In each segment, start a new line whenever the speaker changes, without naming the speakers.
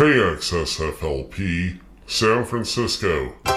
KXSFLP, San Francisco.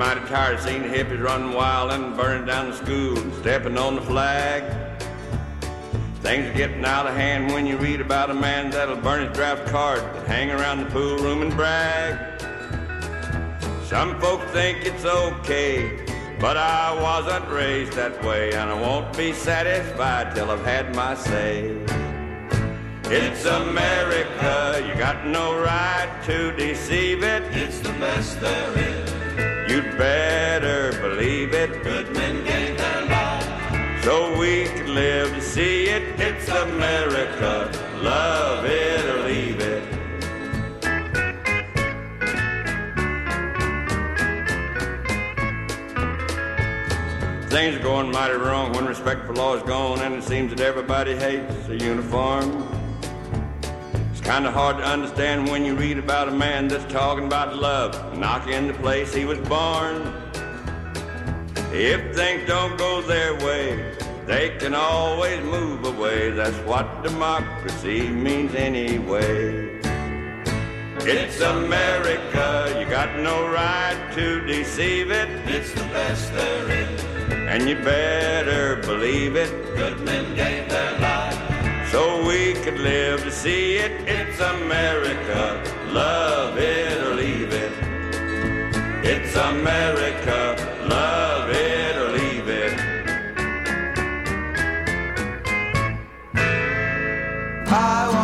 Mighty tired seeing the hippies running wild and burning down the school and stepping on the flag. Things are getting out of hand when you read about a man that'll burn his draft card and hang around the pool room and brag. Some folks think it's okay, but I wasn't raised that way, and I won't be satisfied till I've had my say. It's America, you got no right to deceive it. It's the best there is. You'd better believe it. Good men gave their lives. So we can live to see it. It's America, love it or leave it. Things are going mighty wrong when respect for law is gone, and it seems that everybody hates a uniform. Kind of hard to understand when you read about a man that's talking about love, knocking the place he was born. If things don't go their way, they can always move away. That's what democracy means anyway. It's America, you got no right to deceive it. It's the best there is. And you better believe it. Good men gave their lives. So we could live to see it. It's America, love it or leave it. It's America, love it or leave it.
I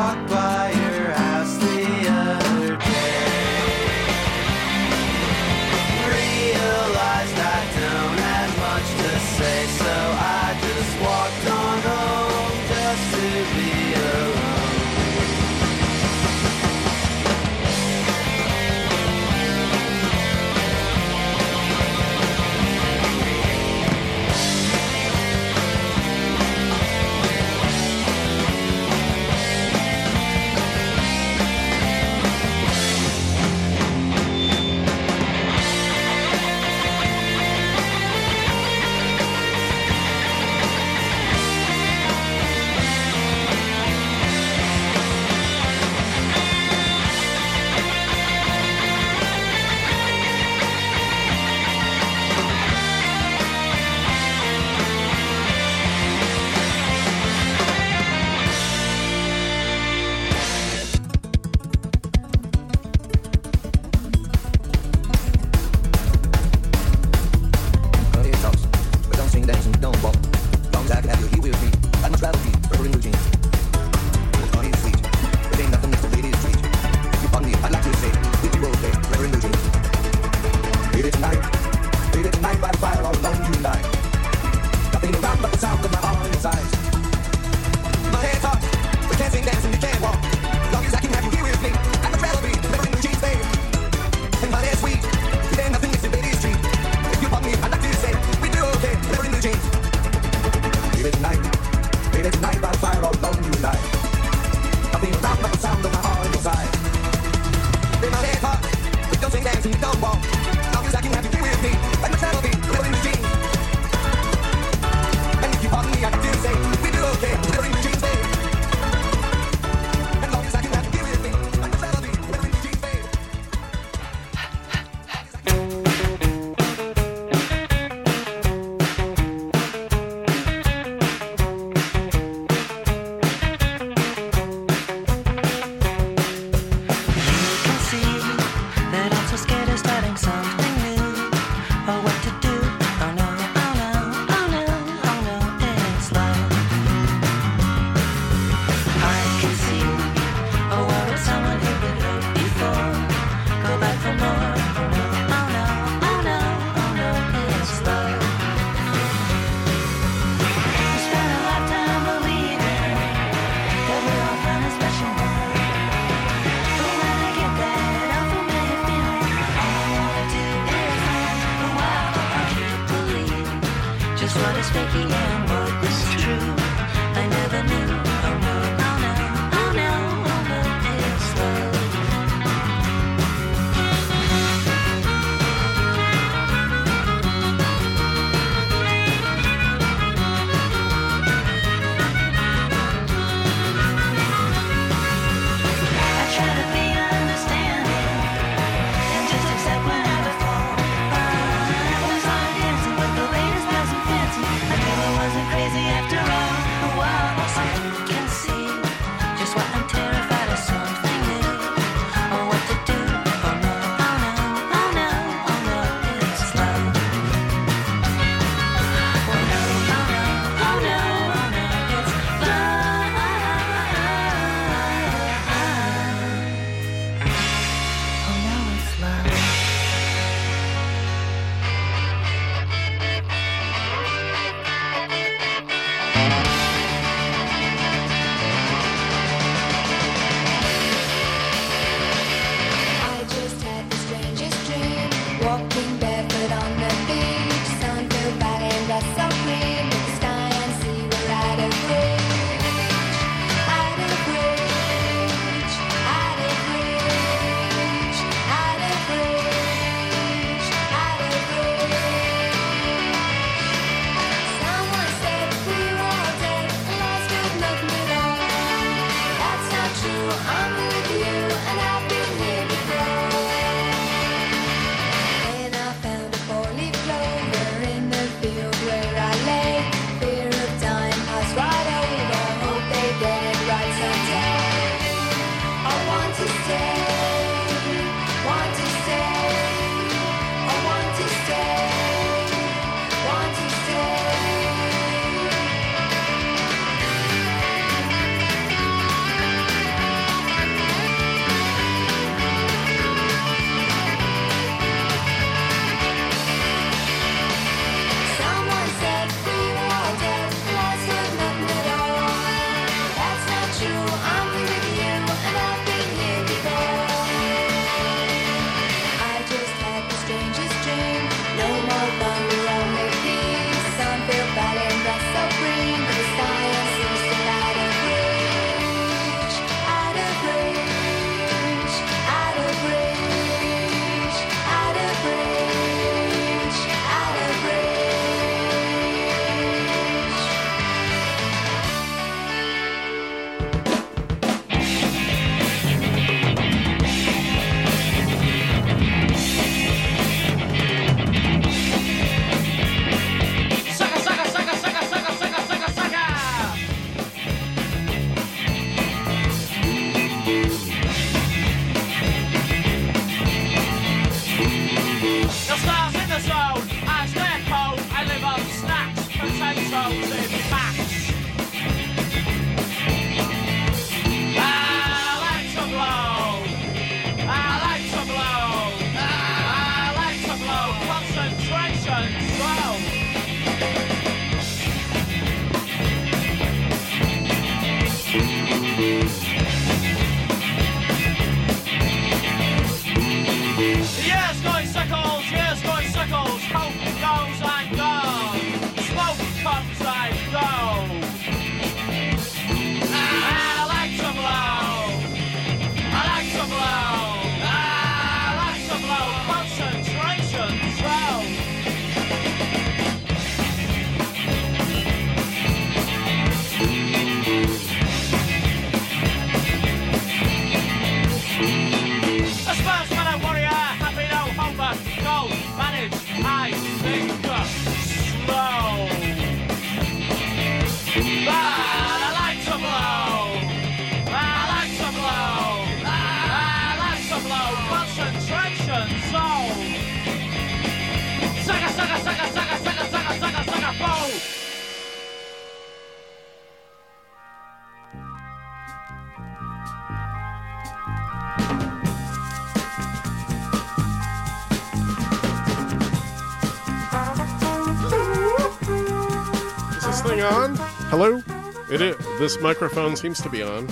This microphone seems to be on.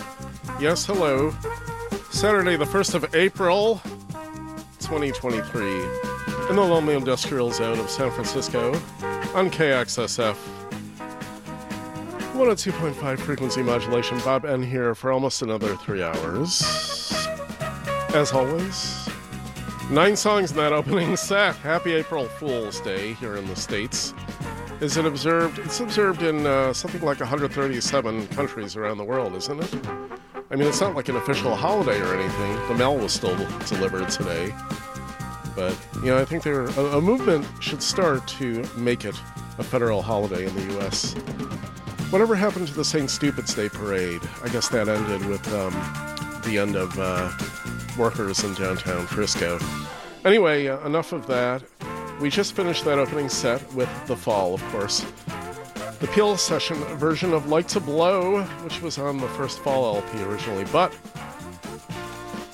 Yes, hello. Saturday, the 1st of April, 2023, in the lonely industrial zone of San Francisco. on KXSF. 102.5 frequency modulation. Bob N here for almost another three hours. As always, nine songs in that opening set. Happy April Fool's Day here in the States. Is it observed? It's observed in uh, something like 137 countries around the world, isn't it? I mean, it's not like an official holiday or anything. The mail was still delivered today. But, you know, I think there a, a movement should start to make it a federal holiday in the U.S. Whatever happened to the St. Stupid's Day parade? I guess that ended with um, the end of uh, workers in downtown Frisco. Anyway, uh, enough of that. We just finished that opening set with The Fall, of course. The Peel session version of Like to Blow, which was on the first Fall LP originally, but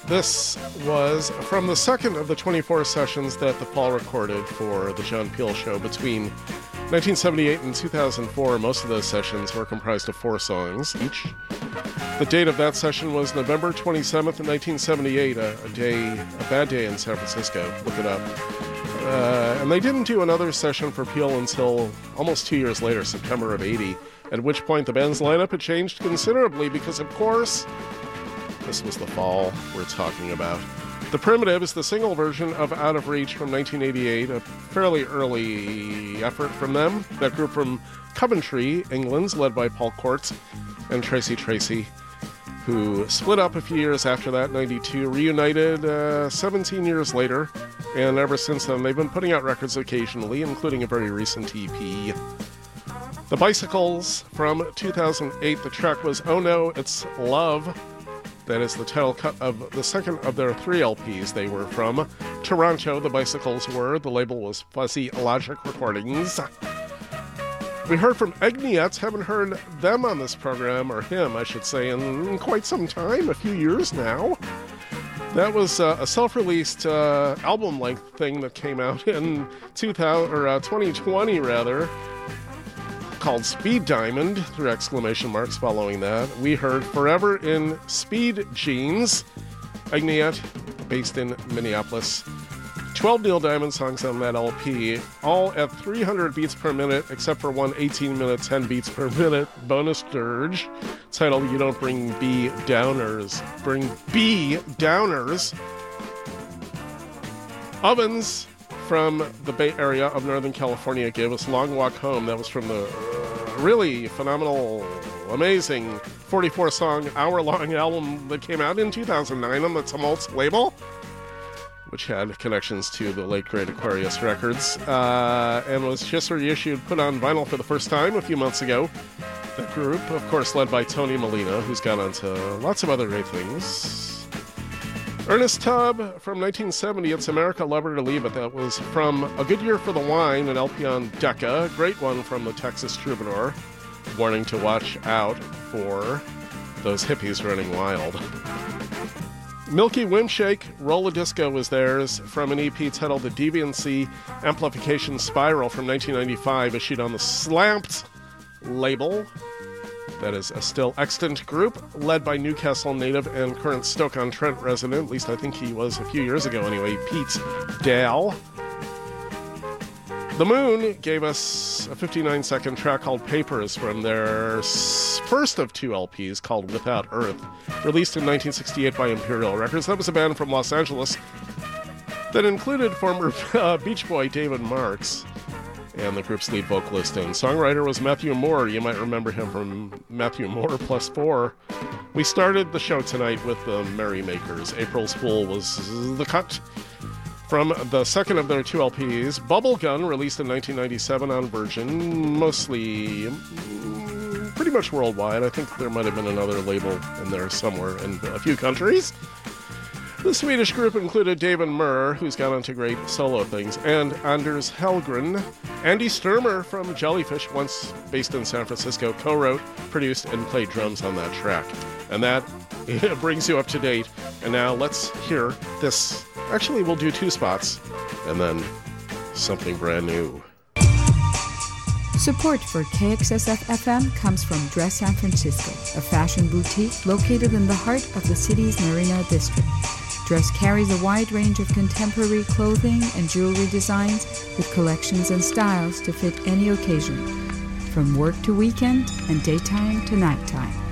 this was from the second of the 24 sessions that The Fall recorded for the John Peel show between 1978 and 2004. Most of those sessions were comprised of four songs each. The date of that session was November 27th, 1978, a, a day, a bad day in San Francisco. Look it up. Uh, and they didn't do another session for Peel until almost two years later, September of 80, at which point the band's lineup had changed considerably because, of course, this was the fall we're talking about. The Primitive is the single version of Out of Reach from 1988, a fairly early effort from them. That group from Coventry, England, led by Paul Court and Tracy Tracy, who split up a few years after that, 92, reunited uh, 17 years later, and ever since then they've been putting out records occasionally, including a very recent EP. The Bicycles from 2008, the track was Oh No, It's Love. That is the title cut of the second of their three LPs. They were from Toronto, the Bicycles were. The label was Fuzzy Logic Recordings. We heard from Eggnyet, haven't heard them on this program, or him, I should say, in quite some time, a few years now. That was uh, a self-released uh, album-length thing that came out in 2000 or uh, 2020, rather, called Speed Diamond. Through exclamation marks following that, we heard Forever in Speed Jeans. Eggnyet, based in Minneapolis. 12 Neil Diamond songs on that LP, all at 300 beats per minute, except for one 18 minute, 10 beats per minute bonus dirge titled You Don't Bring B Downers. Bring B Downers. Ovens from the Bay Area of Northern California gave us Long Walk Home. That was from the uh, really phenomenal, amazing 44 song, hour long album that came out in 2009 on the Tumult label which had connections to the late great Aquarius Records, uh, and was just reissued, put on vinyl for the first time a few months ago. The group, of course, led by Tony Molina, who's gone on to lots of other great things. Ernest Tubb from 1970, It's America, Love It or Leave It. That was from A Good Year for the Wine, an LP on Decca. Great one from the Texas Troubadour. Warning to watch out for those hippies running wild. Milky Wimpshake, Rolla Disco was theirs from an EP titled The Deviancy Amplification Spiral from 1995, issued on the Slampt label. That is a still extant group, led by Newcastle native and current Stoke-on-Trent resident, at least I think he was a few years ago anyway, Pete Dale. The Moon gave us a 59 second track called Papers from their first of two LPs called Without Earth, released in 1968 by Imperial Records. That was a band from Los Angeles that included former uh, Beach Boy David Marks. And the group's lead vocalist and songwriter was Matthew Moore. You might remember him from Matthew Moore Plus Four. We started the show tonight with the Merrymakers. April's Fool was the cut from the second of their two LPs, Bubblegun, released in 1997 on Virgin, mostly mm, pretty much worldwide. I think there might have been another label in there somewhere in a few countries. The Swedish group included David Myhr, who's gone on to great solo things, and Anders Hellgren. Andy Sturmer from Jellyfish, once based in San Francisco, co wrote, produced, and played drums on that track. And that brings you up to date. And now let's hear this. Actually, we'll do two spots and then something brand new.
Support for KXSF FM comes from Dress San Francisco, a fashion boutique located in the heart of the city's Marina District. Dress carries a wide range of contemporary clothing and jewelry designs with collections and styles to fit any occasion, from work to weekend and daytime to nighttime.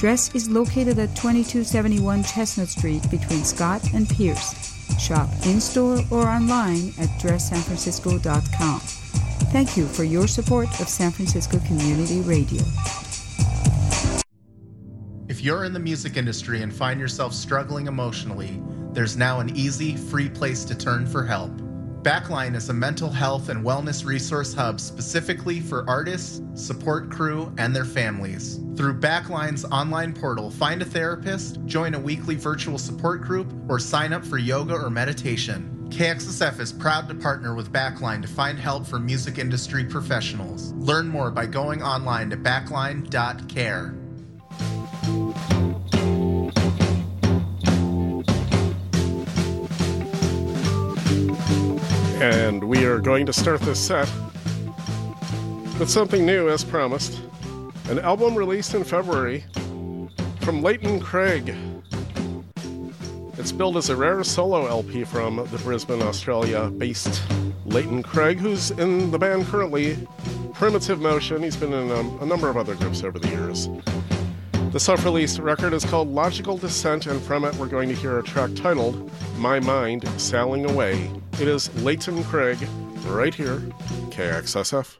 Dress is located at 2271 Chestnut Street between Scott and Pierce. Shop in store or online at dresssanfrancisco.com. Thank you for your support of San Francisco Community Radio.
If you're in the music industry and find yourself struggling emotionally, there's now an easy, free place to turn for help. Backline is a mental health and wellness resource hub specifically for artists, support crew, and their families. Through Backline's online portal, find a therapist, join a weekly virtual support group, or sign up for yoga or meditation. KXSF is proud to partner with Backline to find help for music industry professionals. Learn more by going online to backline.care.
And we are going to start this set with something new, as promised. An album released in February from Leighton Craig. It's billed as a rare solo LP from the Brisbane, Australia based Leighton Craig, who's in the band currently Primitive Motion. He's been in um, a number of other groups over the years. The self released record is called Logical Descent, and from it, we're going to hear a track titled My Mind Sailing Away. It is Leighton Craig right here, KXSF.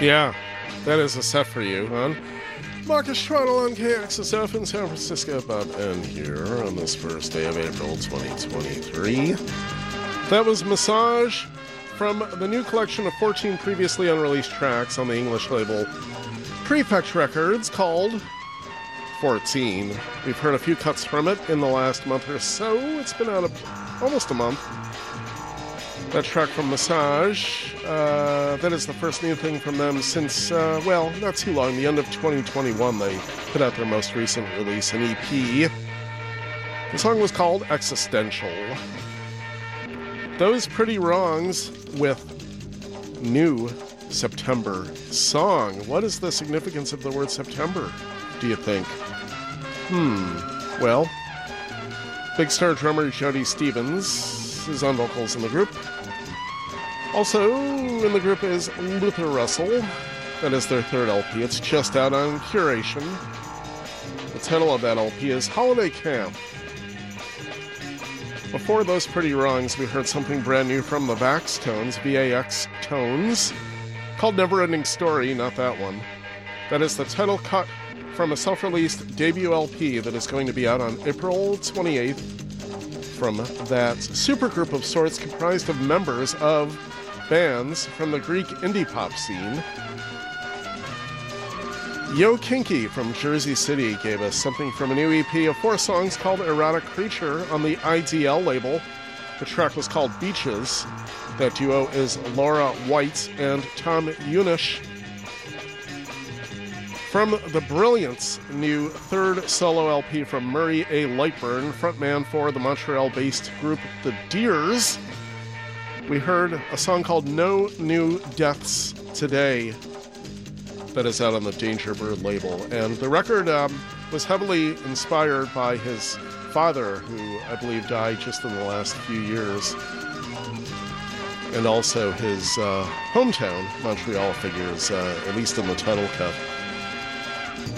Yeah, that is
a
set for you, huh? Mawkish Twaddle on KXSF in San Francisco, Bob N here on this first day of April 2023. That was Massage from the new collection of 14 previously unreleased tracks on the English label Prefect Records called 14. We've heard a few cuts from it in the last month or so. It's been out of almost a month. That track from Massage, uh, that is the first new thing from them since, uh, well, not too long, the end of 2021. They put out their most recent release, an EP. The song was called Existential. Those Pretty Wrongs with New September Song. What is the significance of the word September, do you think? Hmm, well, Big Star drummer Jody Stephens is on vocals in the group. Also in the group is Luther Russell. That is their third LP. It's just out on Curation. The title of that LP is Holiday Camp. Before those pretty wrongs, we heard something brand new from the Vaxtones, VAX Tones, called Never Ending Story, not that one. That is the title cut from a self released debut LP that is going to be out on April 28th from that supergroup of sorts comprised of members of bands from the Greek indie pop scene. Yo Kinky from Jersey City gave us something from a new EP of four songs called Erotic Creature on the IDL label. The track was called Beaches. That duo is Laura White and Tom Unish. From the Brilliance new third solo LP from Murray A. Lightburn, frontman for the Montreal based group The Dears, we heard a song called No New Deaths Today that is out on the Dangerbird label. And the record um, was heavily inspired by his father, who I believe died just in the last few years. And also his uh, hometown, Montreal, figures, uh, at least in the title cut.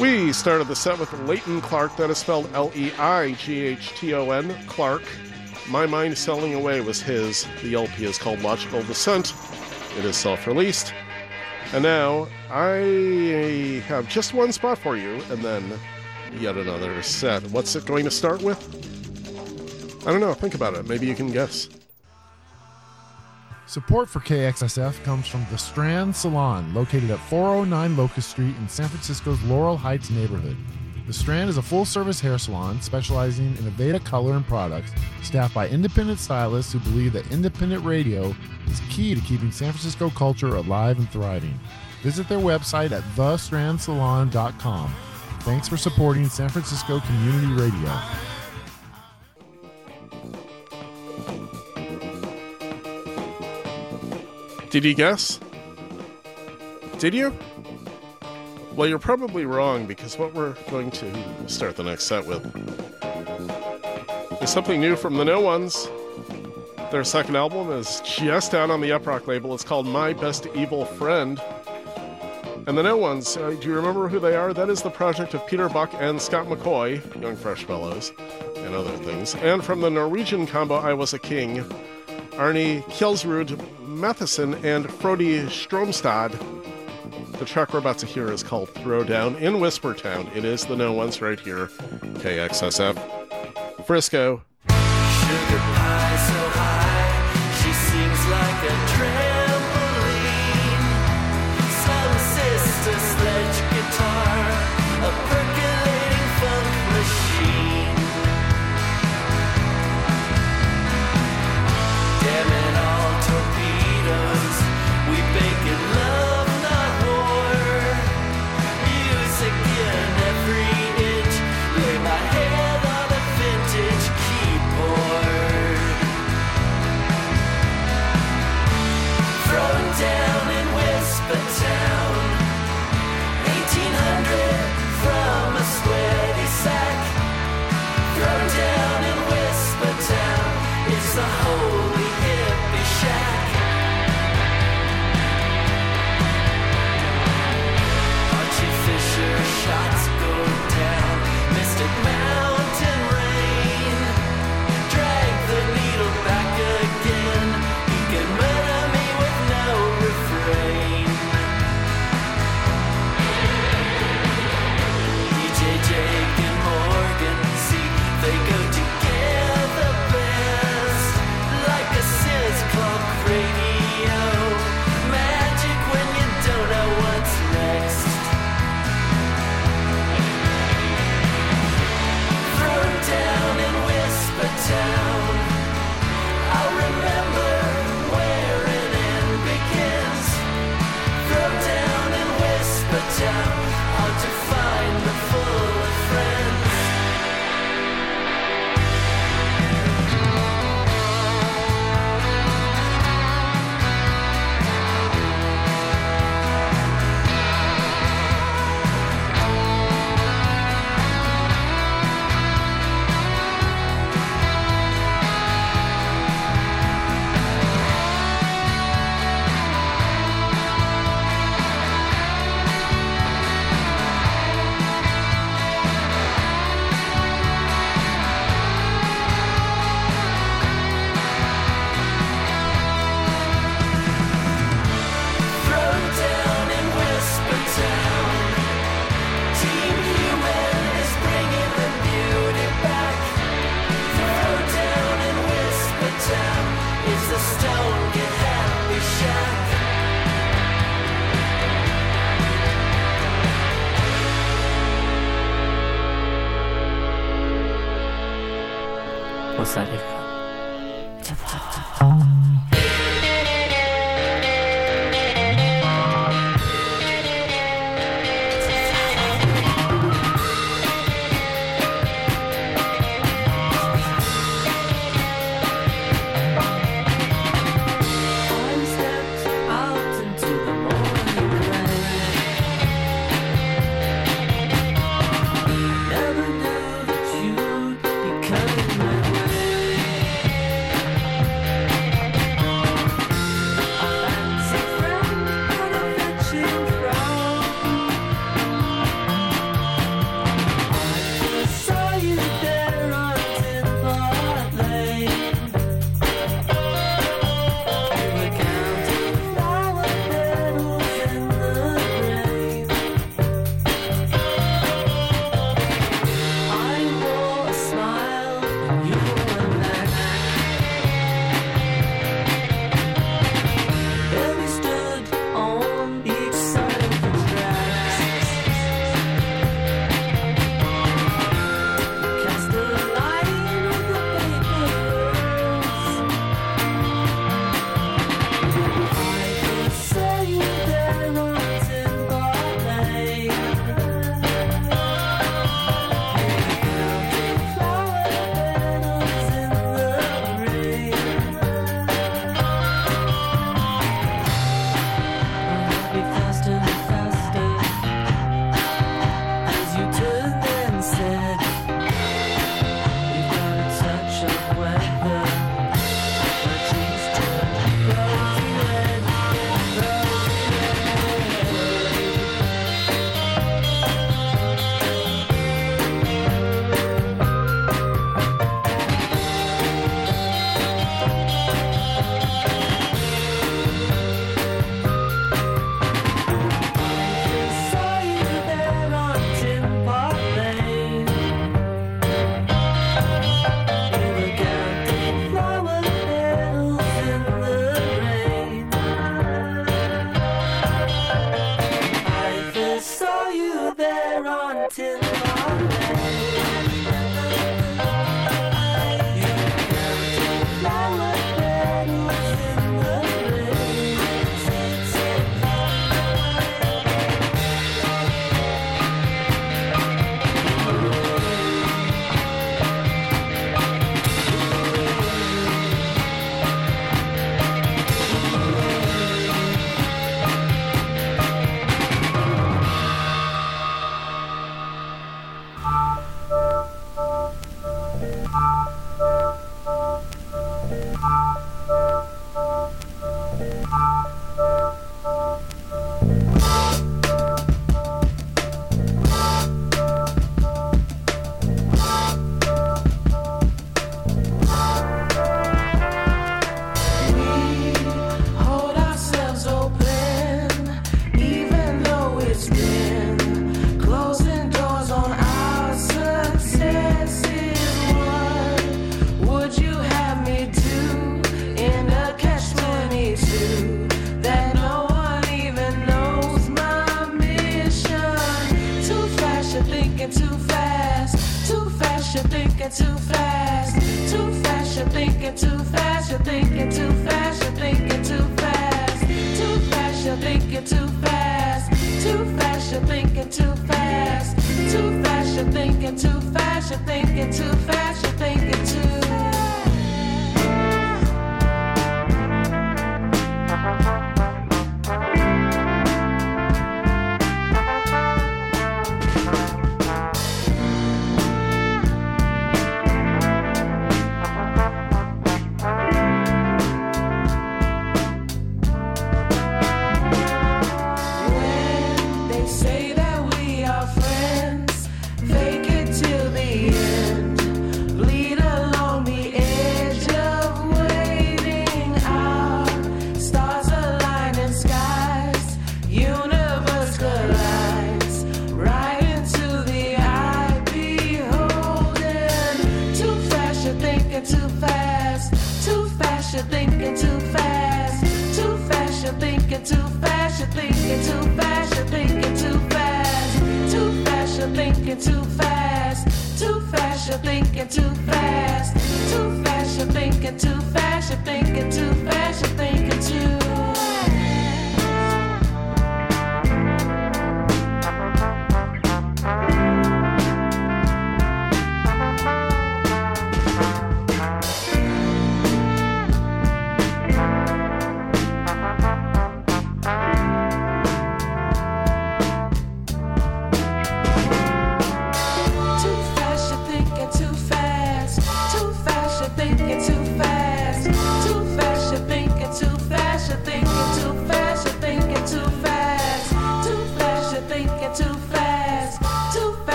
We started the set with Leighton Clark, that is spelled L E I G H T O N, Clark. My Mind Selling Away was his. The LP is called Logical Descent. It is self released. And now I have just one spot for you, and then yet another set. What's it going to start with? I don't know. Think about it. Maybe you can guess.
Support for KXSF comes from The Strand Salon, located at 409 Locust Street in San Francisco's Laurel Heights neighborhood. The Strand is a full service hair salon specializing in Aveda color and products, staffed by independent stylists who believe that independent radio is key to keeping San Francisco culture alive and thriving. Visit their website at thestrandsalon.com. Thanks for supporting San Francisco Community Radio.
Did you guess? Did you? Well, you're probably wrong because what we're going to start the next set with is something new from the No Ones. Their second album is just out on the Uprock label. It's called My Best Evil Friend. And the No Ones, uh, do you remember who they are? That is the project of Peter Buck and Scott McCaughey, Young Fresh Fellows, and other things. And from the Norwegian combo I Was a King, Arnie Kjelsrud Mathisen and Frode Strømstad. The track we're about to hear is called Throwdown in Whispertown. It is the No Ones right here, KXSF. Frisco.
Sugar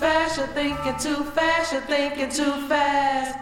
fast. You're thinking too fast. You're thinking too fast.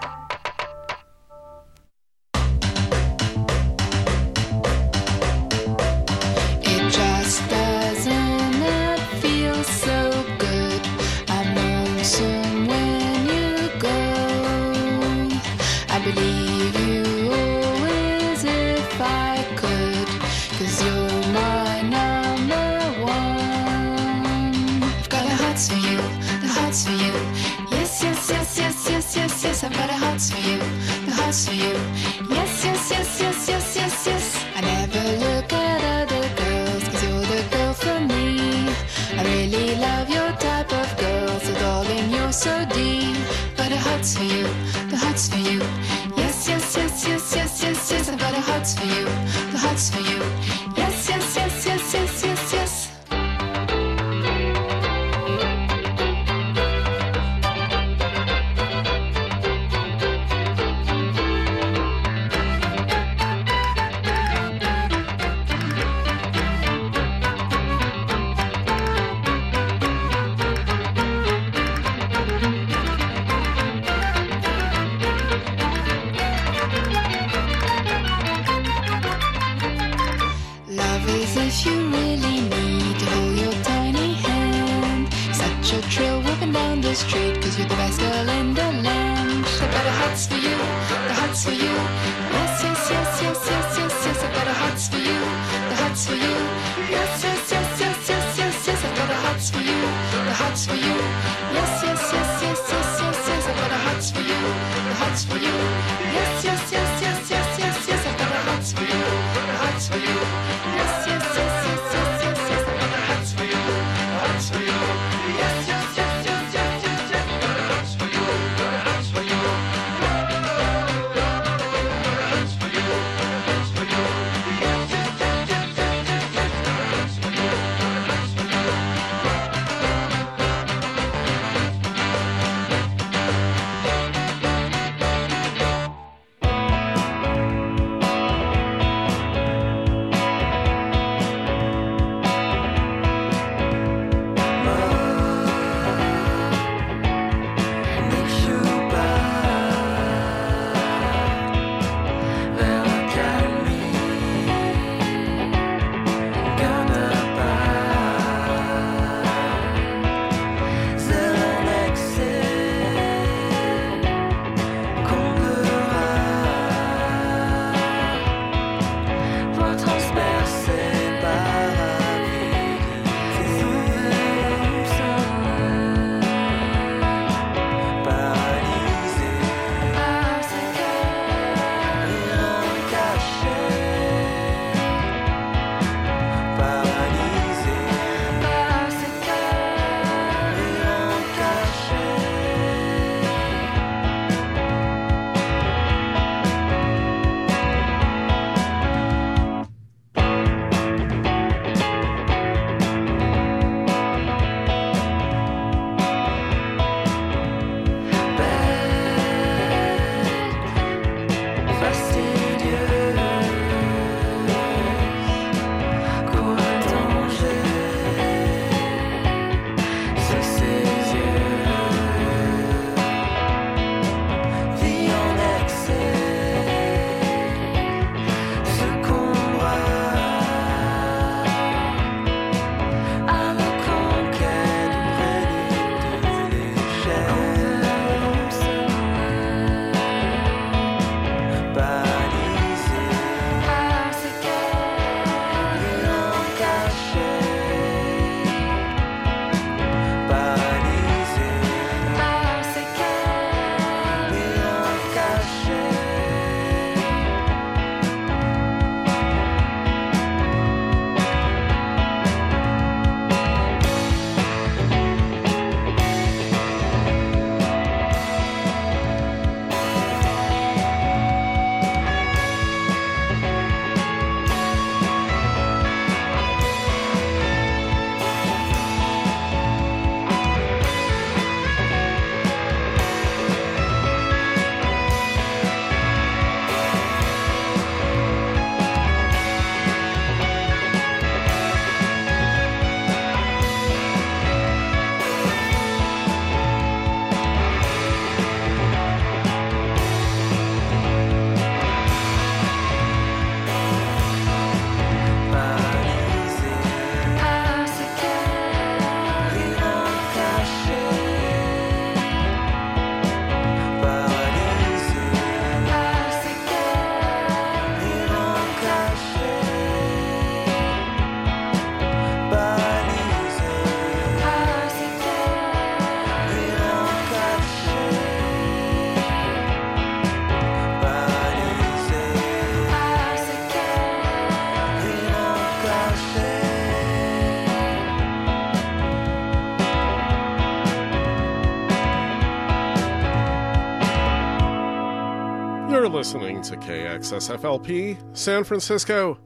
To
KXSFLP San Francisco.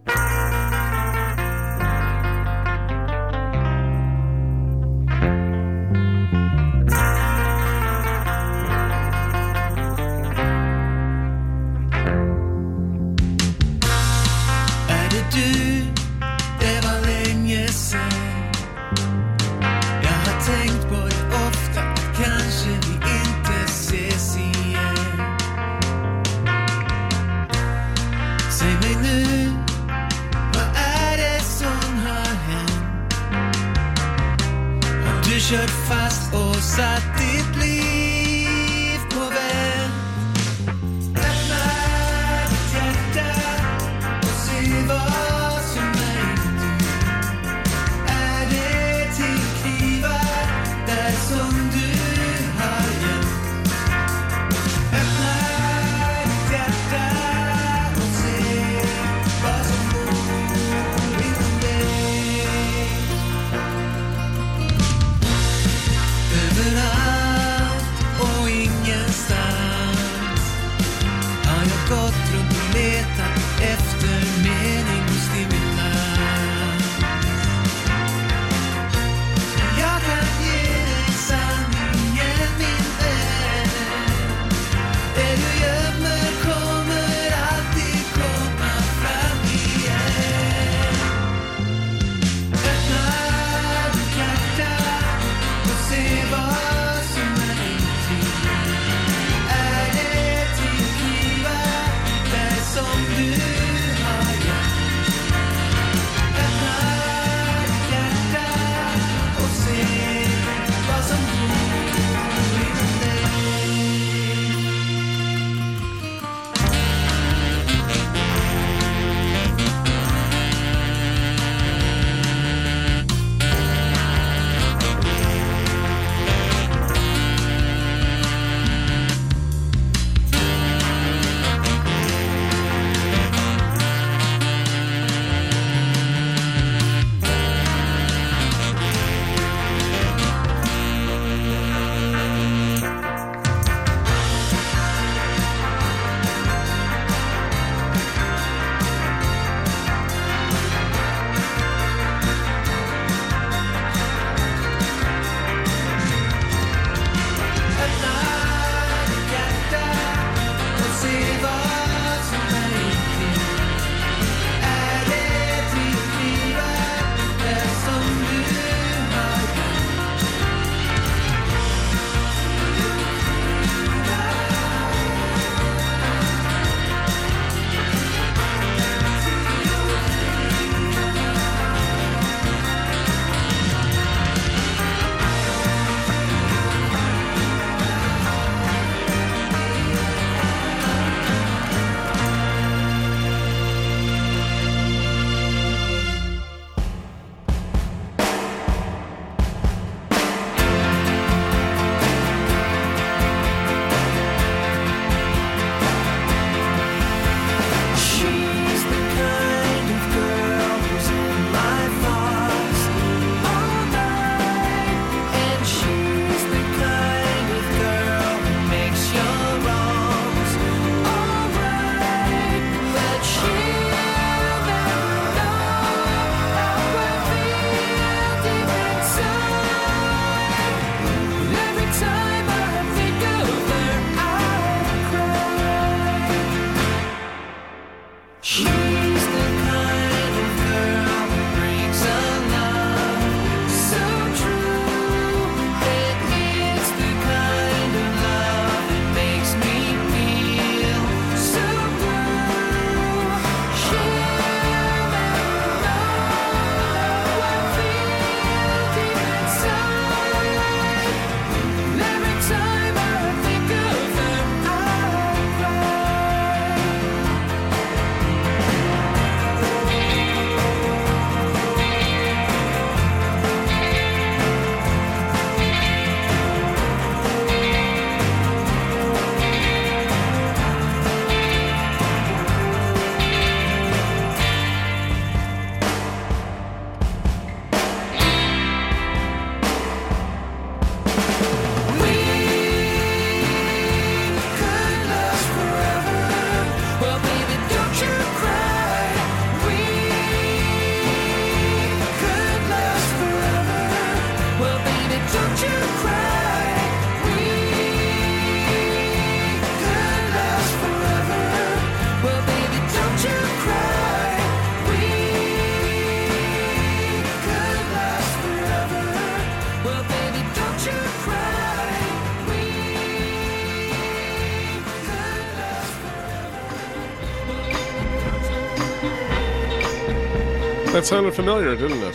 That sounded familiar, didn't it?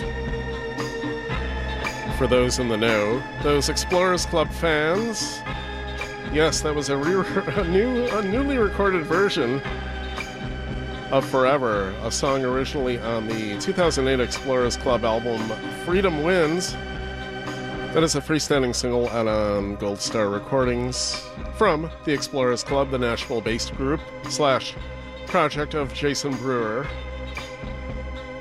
For those in the know, those Explorers Club fans, yes, that was a, re- a new, a newly recorded version of Forever, a song originally on the 2008 Explorers Club album Freedom Wins. That is a freestanding single out on Gold Star Recordings from the Explorers Club, the Nashville-based group slash project of Jason Brewer.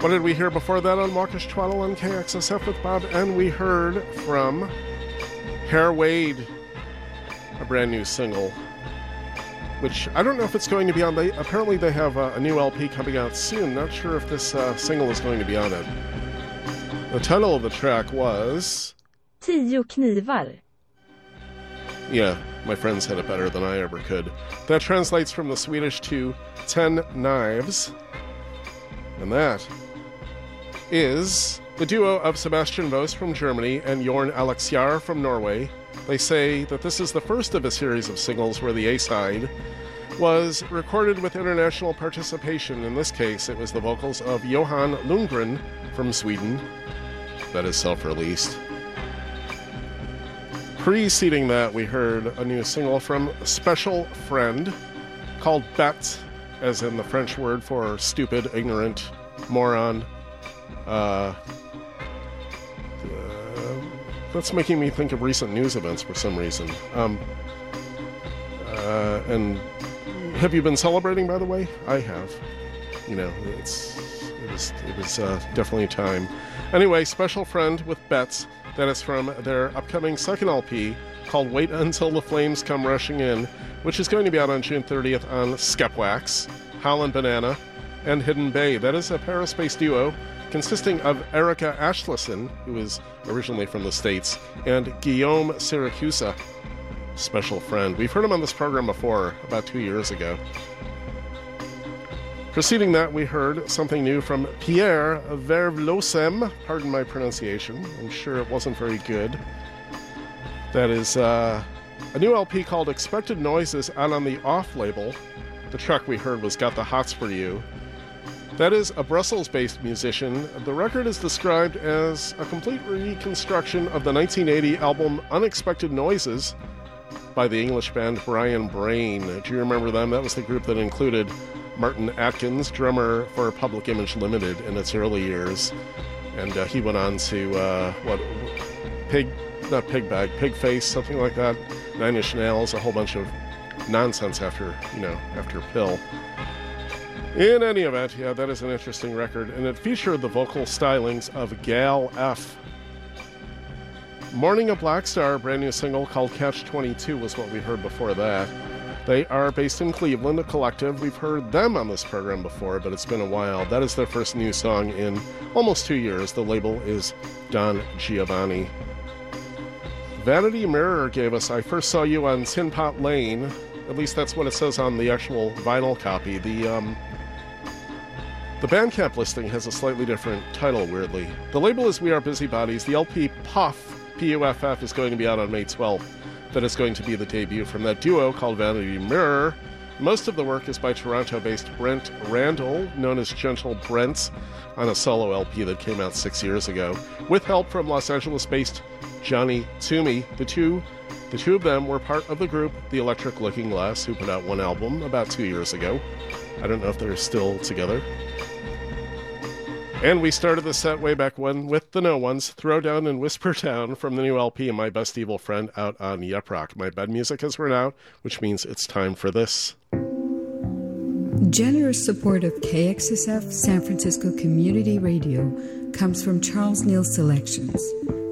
What did we hear before that on Mawkish Twaddle on KXSF with Bob? And we heard from Herr Wade, a brand new single, which I don't know if it's going to be on. They apparently they have a, a new LP coming out soon. Not sure if this uh, single is going to be on it. The title of the track was
Tio knivar.
Yeah, my friends had it better than I ever could. That translates from the Swedish to 10 knives. And that is the duo of Sebastian Vos from Germany and Jorn Alexiar from Norway. They say that this is the first of a series of singles where the A side was recorded with international participation. In this case, it was the vocals of Johan Lundgren from Sweden. That is self released. Preceding that, we heard a new single from Special Friend called Bet, as in the French word for stupid, ignorant, moron. Uh, that's making me think of recent news events for some reason. Um, uh, and have you been celebrating, by the way? I have. You know, it's it was it was uh, definitely time. Anyway, special friend with bets. That is from their upcoming second LP called "Wait Until the Flames Come Rushing In," which is going to be out on June 30th on Skepwax, Howlin' Banana, and Hidden Bay. That is a Paris-based duo consisting of Erica Ashlison, who is originally from the States, and Guillaume Syracusa, special friend. We've heard him on this program before, about two years ago. Preceding that, we heard something new from Pierre Vervloesem. Pardon my pronunciation. I'm sure it wasn't very good. That is uh, a new LP called Expected Noises out on the off label. The track we heard was Got the Hots for You. That is a Brussels based musician. The record is described as a complete reconstruction of the 1980 album Unexpected Noises by the English band Brian Brain. Do you remember them? That was the group that included Martin Atkins, drummer for Public Image Limited in its early years. And uh, he went on to, uh, what, Pig, not Pigbag, Pigface, something like that. Nine Inch Nails, a whole bunch of nonsense after, you know, after PiL. In any event, yeah, that is an interesting record, and it featured the vocal stylings of Gal F. Mourning A BLKstar, a brand new single called Catch 22 was what we heard before that. They are based in Cleveland, a collective. We've heard them on this program before, but it's been a while. That is their first new song in almost two years. The label is Don Giovanni. Vanity Mirror gave us I First Saw You on Tin Pot Lane. At least that's what it says on the actual vinyl copy. The, um, the Bandcamp listing has a slightly different title, weirdly. The label is We Are Busybodies. The LP Puff, P U F F, is going to be out on May 12th. That is going to be the debut from that duo called Vanity Mirror. Most of the work is by Toronto based Brent Randall, known as Gentle Brent, on a solo LP that came out six years ago, with help from Los Angeles based Johnny Toomey. The two, the two of them were part of the group The Electric Looking Glass, who put out one album about two years ago. I don't know if they're still together. And we started the set way back when with the No Ones, Throwdown and Whisper Town from the new LP My Best Evil Friend out on Yep Rock. My bed music has run out, which means it's time for this.
Generous support of KXSF San Francisco Community Radio comes from Charles Neal Selections.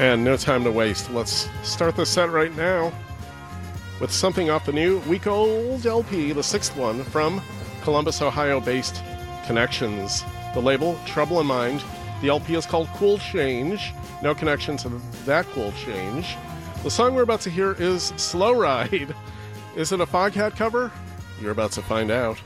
And no time to waste. Let's start the set right now with something off the new week old LP, the sixth one from Columbus, Ohio based Connections.
The label, Trouble in Mind. The LP is called Cool Change. No connection to that cool change. The song we're about to hear is Slow Ride. Is it a Foghat cover? You're about to find out.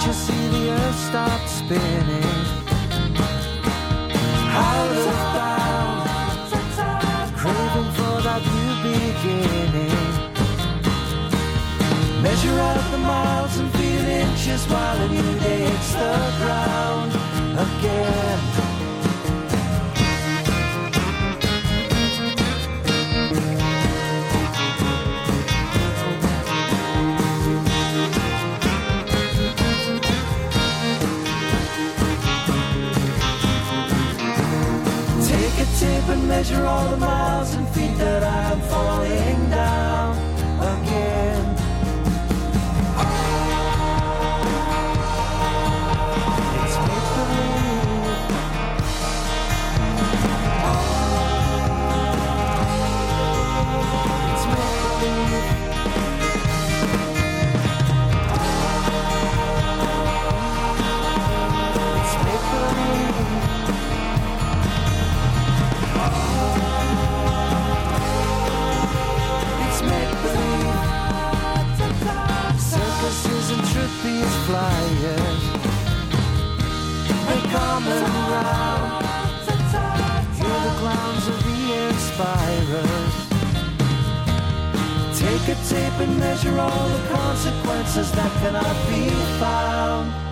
Can't you see the earth stop spinning? Out of bounds, craving for that new beginning. Measure out the miles and feet in inches while a new day measure all the miles and feet that I'm falling Come around. Hear the clowns of the inspirers. Take a tape and measure all the consequences that cannot be found.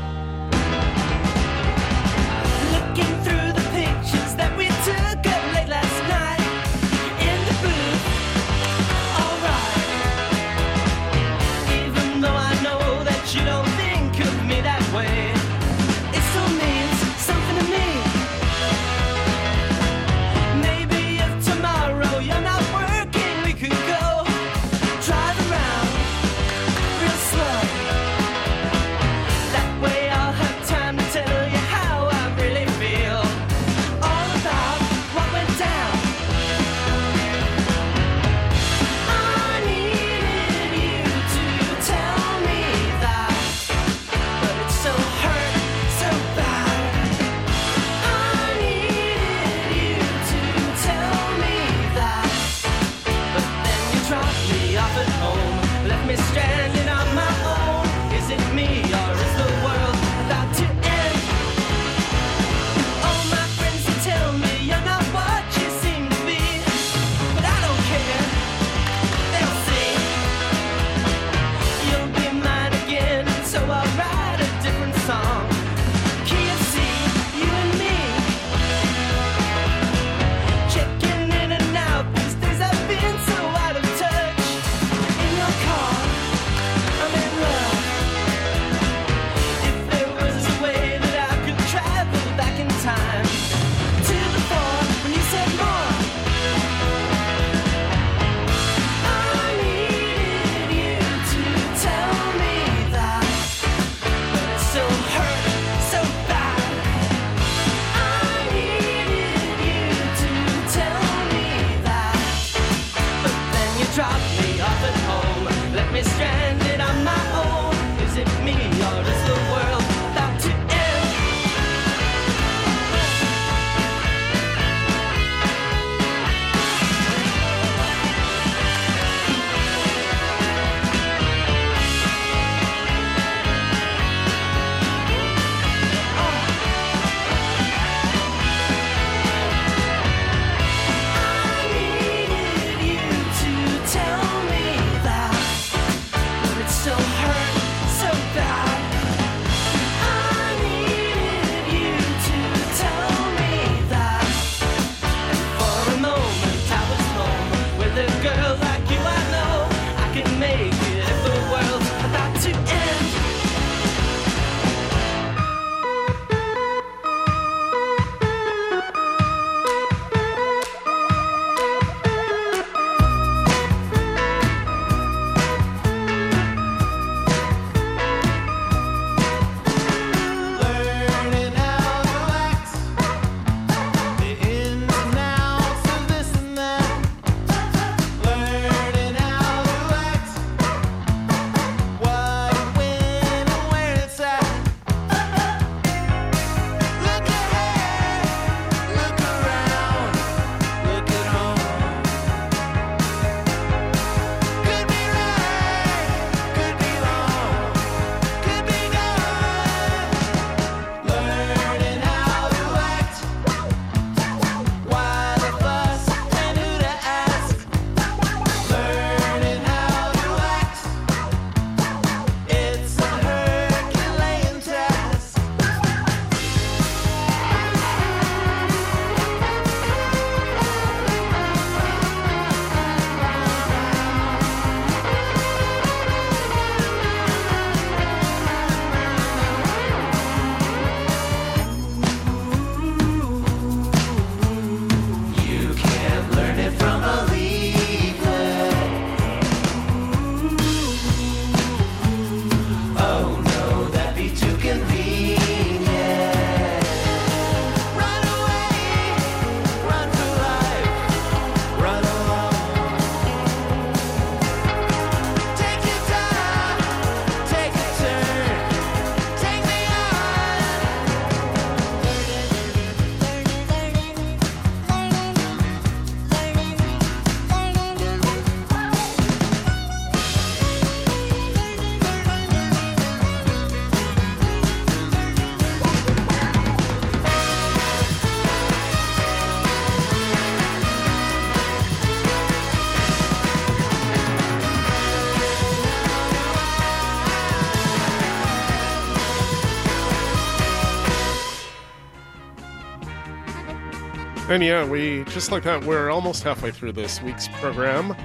And yeah, we just like that, we're almost halfway through this week's program.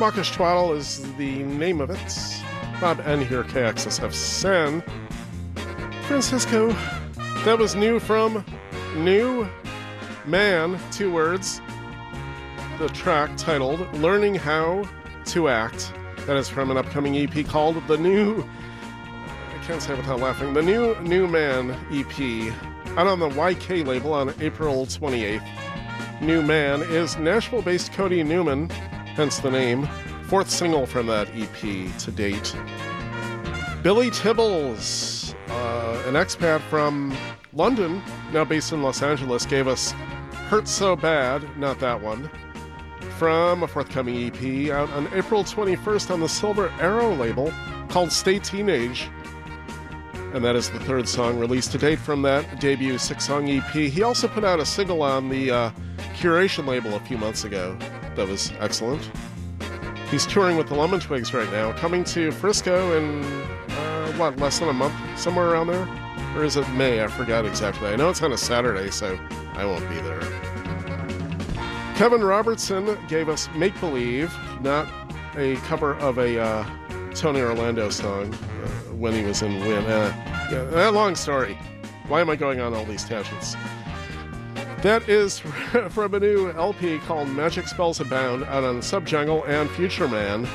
Mawkish Twaddle is the name of it. Bob N here, KXSF San Francisco. That was new from New Man, two words. The track titled Learning How to Act. That is from an upcoming EP called The New. I can't say it without laughing. The New New Man EP. Out on the YK label on April 28th. New Man is Nashville based Cody Newman, hence the name. Fourth single from that EP to date. Billy Tibbals, uh, an expat from London, now based in Los Angeles, gave us Hurt So Bad, not that one, from a forthcoming EP out on April 21st on the Silver Arrow label called Stay Teenage. And that is the third song released to date from that debut six song EP. He also put out a single on the uh, Curation label a few months ago that was excellent. He's touring with the Lemon Twigs right now, coming to Frisco in, uh, what, less than a month? Somewhere around there? Or is it May? I forgot exactly. I know it's on a Saturday, so I won't be there. Kevin Robertson gave us Make Believe, not a cover of a uh, Tony Orlando song uh, when he was in Win. Uh, yeah, long story. Why am I going on all these tangents? That is from a new LP called Magic Spells Abound out on Subjangle and Future Man.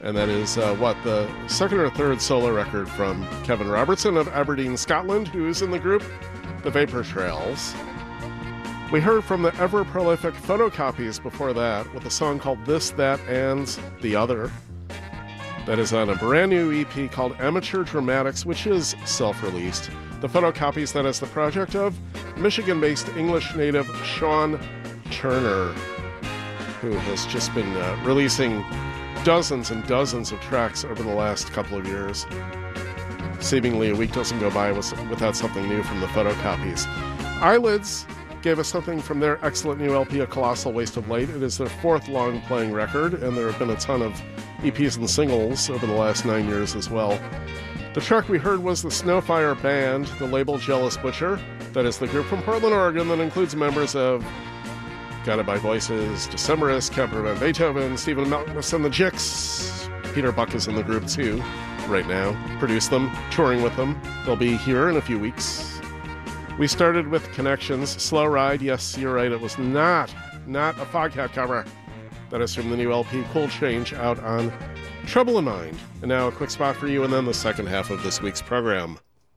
And that is uh, what the second or third solo record from Kevin Robertson of Aberdeen, Scotland, who is in the group The Vapor Trails. We heard from the ever prolific photocopies before that with a song called This, That, and The Other. That is on a brand new EP called Amateur Dramatics, which is self released. The photocopies, that is the project of Michigan based English native Sean Turner, who has just been uh, releasing dozens and dozens of tracks over the last couple of years. Seemingly, a week doesn't go by without something new from the photocopies. Eyelids gave us something from their excellent new LP, A Colossal Waste of Light. It is their fourth long playing record, and there have been a ton of EPs and singles over the last nine years as well. The track we heard was the Snowfire Band, the label Jealous Butcher. That is the group from Portland, Oregon that includes members of Guided by Voices, Decemberist, Camper Van Beethoven, Stephen Malkmus, and the Jicks. Peter Buck is in the group too, right now. Produce them, touring with them. They'll be here in a few weeks. We started with Connections, Slow Ride. Yes, you're right, it was not, not a Foghat cover. That is from the new LP Cool Change out on Trouble in Mind. And now a quick spot for you, and then the second half of this week's program.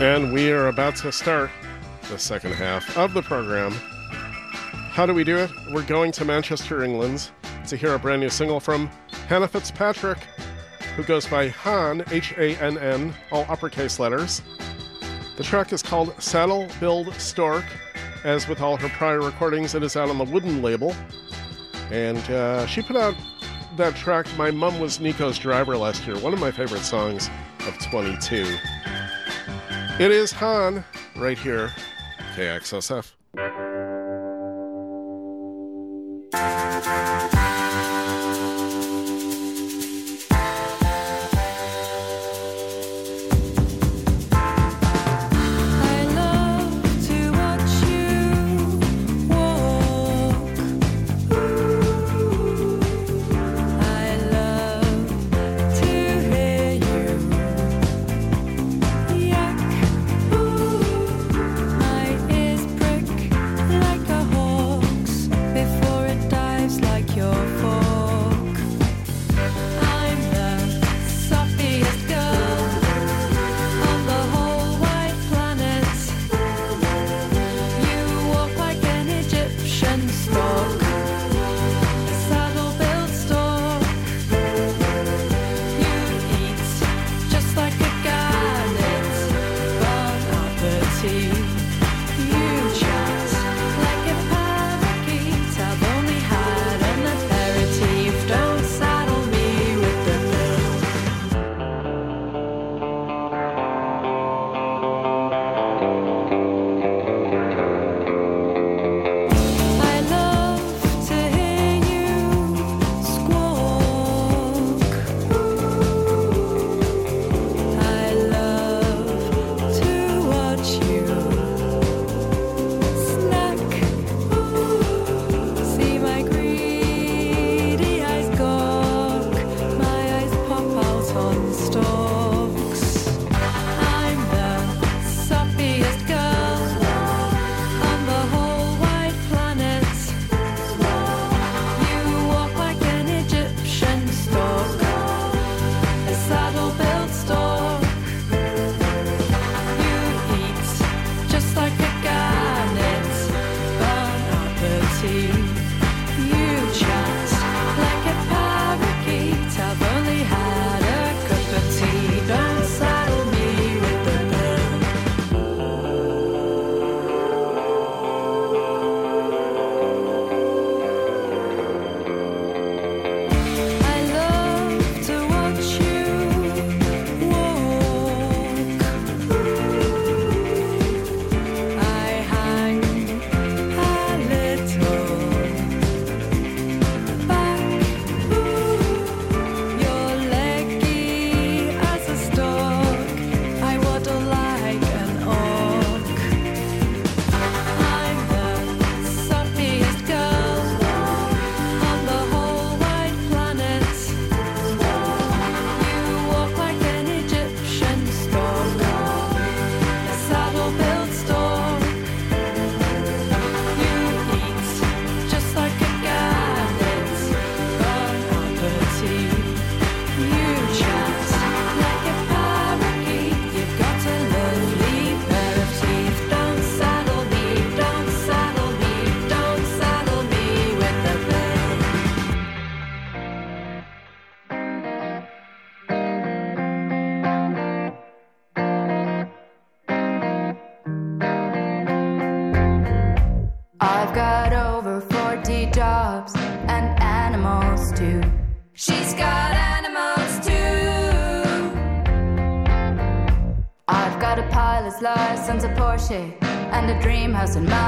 And we are about to start the second half of the program. How do we do it? We're going to Manchester, England to hear a brand new single from Hannah Fitzpatrick, who goes by HANN, H A N N, all uppercase letters. The track is called Saddle Build Stork. As with all her prior recordings, it is out on the Wooden label. And uh, she put out that track, My Mum Was Nico's Driver, last year, one of my favorite songs of 22. It is HANN right here, KXSF.
And a dream house in Malibu.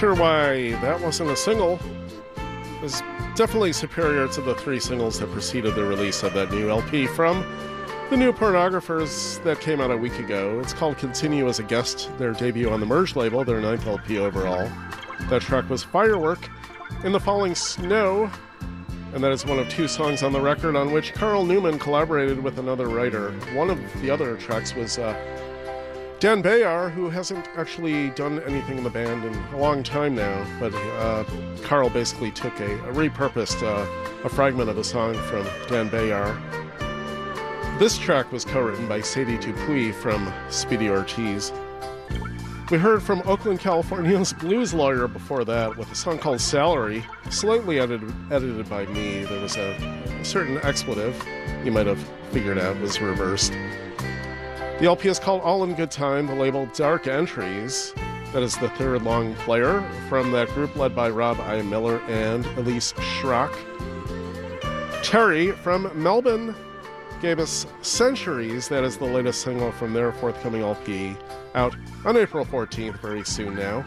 Sure why that wasn't a single. It was definitely superior to the three singles that preceded the release of that new LP from the new Pornographers that came out a week ago. It's called Continue as a Guest, their debut on the Merge label, their ninth LP overall. That track was Firework in the Falling Snow, and that is one of two songs on the record on which Carl Newman collaborated with another writer. One of the other tracks was uh, Dan Bejar, who hasn't actually done anything in the band in a long time now, but uh, Carl basically took a, a repurposed uh, a fragment of a song from Dan Bejar. This track was co-written by Sadie Dupuis from Speedy Ortiz. We heard from Oakland, California's blues lawyer before that with a song called Salary, slightly edited, edited by me. There was a, a certain expletive you might have figured out was reversed. The LP is called All in Good Time, the label Dark Entries. That is the third long player from that group led by Rob I. Miller and Elise Schrock. Terry from Melbourne gave us Centuries. That is the latest single from their forthcoming LP, out on April 14th, very soon now.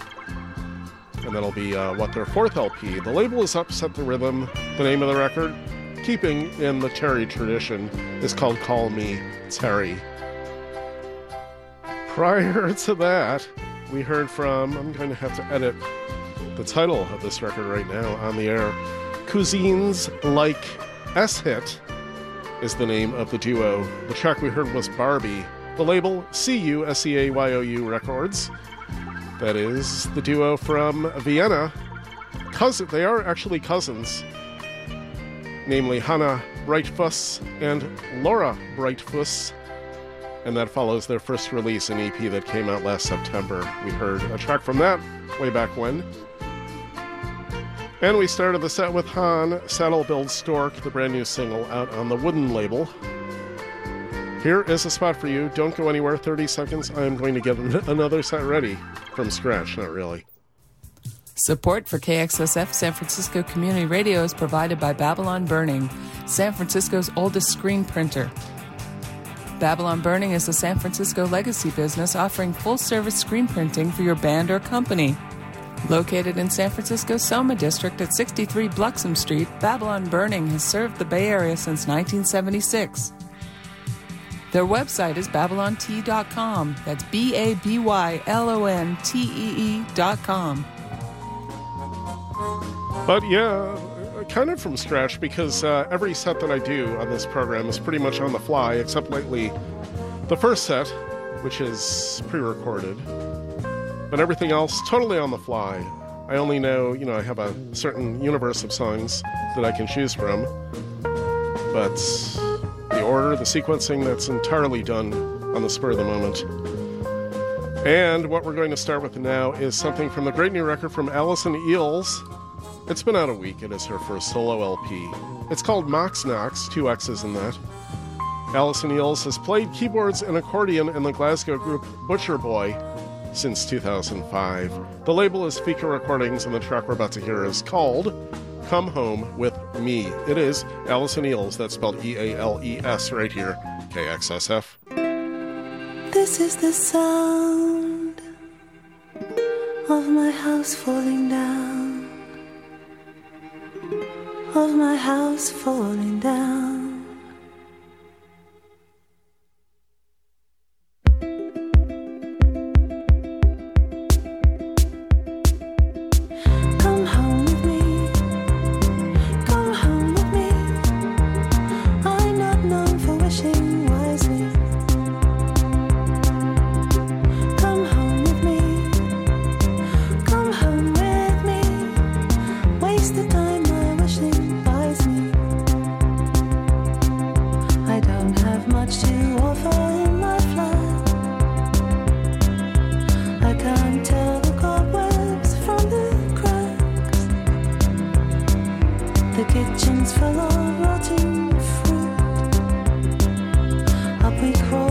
and that'll be uh, what their fourth LP. The label is Upset the Rhythm. The name of the record, keeping in the Terry tradition, is called Call Me Terry. Prior to that, we heard from, I'm going to have to edit the title of this record right now on the air. Cousines Like S Hit is the name of the duo. The track we heard was Barbie. The label C U S E A Y O U Records. That is the duo from Vienna. Cousin, they are actually cousins, namely Hannah Brightfuss and Laura Brightfuss. And that follows their first release, an EP that came out last September. We heard a track from that way back when. And we started the set with HANN Saddle Build Stork, the brand new single out on the Wooden label. Here is a spot for you. Don't go anywhere. 30 seconds. I am going to get another set ready from scratch. Not really.
Support for KXSF San Francisco Community Radio is provided by Babylon Burning, San Francisco's oldest screen printer. Babylon Burning is a San Francisco legacy business offering full service screen printing for your band or company. Located in San Francisco's Soma District at 63 Bluxom Street, Babylon Burning has served the Bay Area since 1976. Their website is babylontee.com. That's B A B Y L O N T E E.com.
But yeah, kind of from scratch because uh, every set that I do on this program is pretty much on the fly, except lately the first set, which is pre recorded. But everything else, totally on the fly. I only know, you know, I have a certain universe of songs that I can choose from. But the order, the sequencing, that's entirely done on the spur of the moment. And what we're going to start with now is something from the great new record from Alison Eales. It's been out a week. It is her first solo LP. It's called Mox Nox, two X's in that. Alison Eales has played keyboards and accordion in the Glasgow group Butcher Boy since 2005. The label is Fika Recordings, and the track we're about to hear is called Come Home with Me. It is Alison Eales, that's spelled E A L E S right here, KXSF.
This is the sound of my house falling down, of my house falling down. We crawl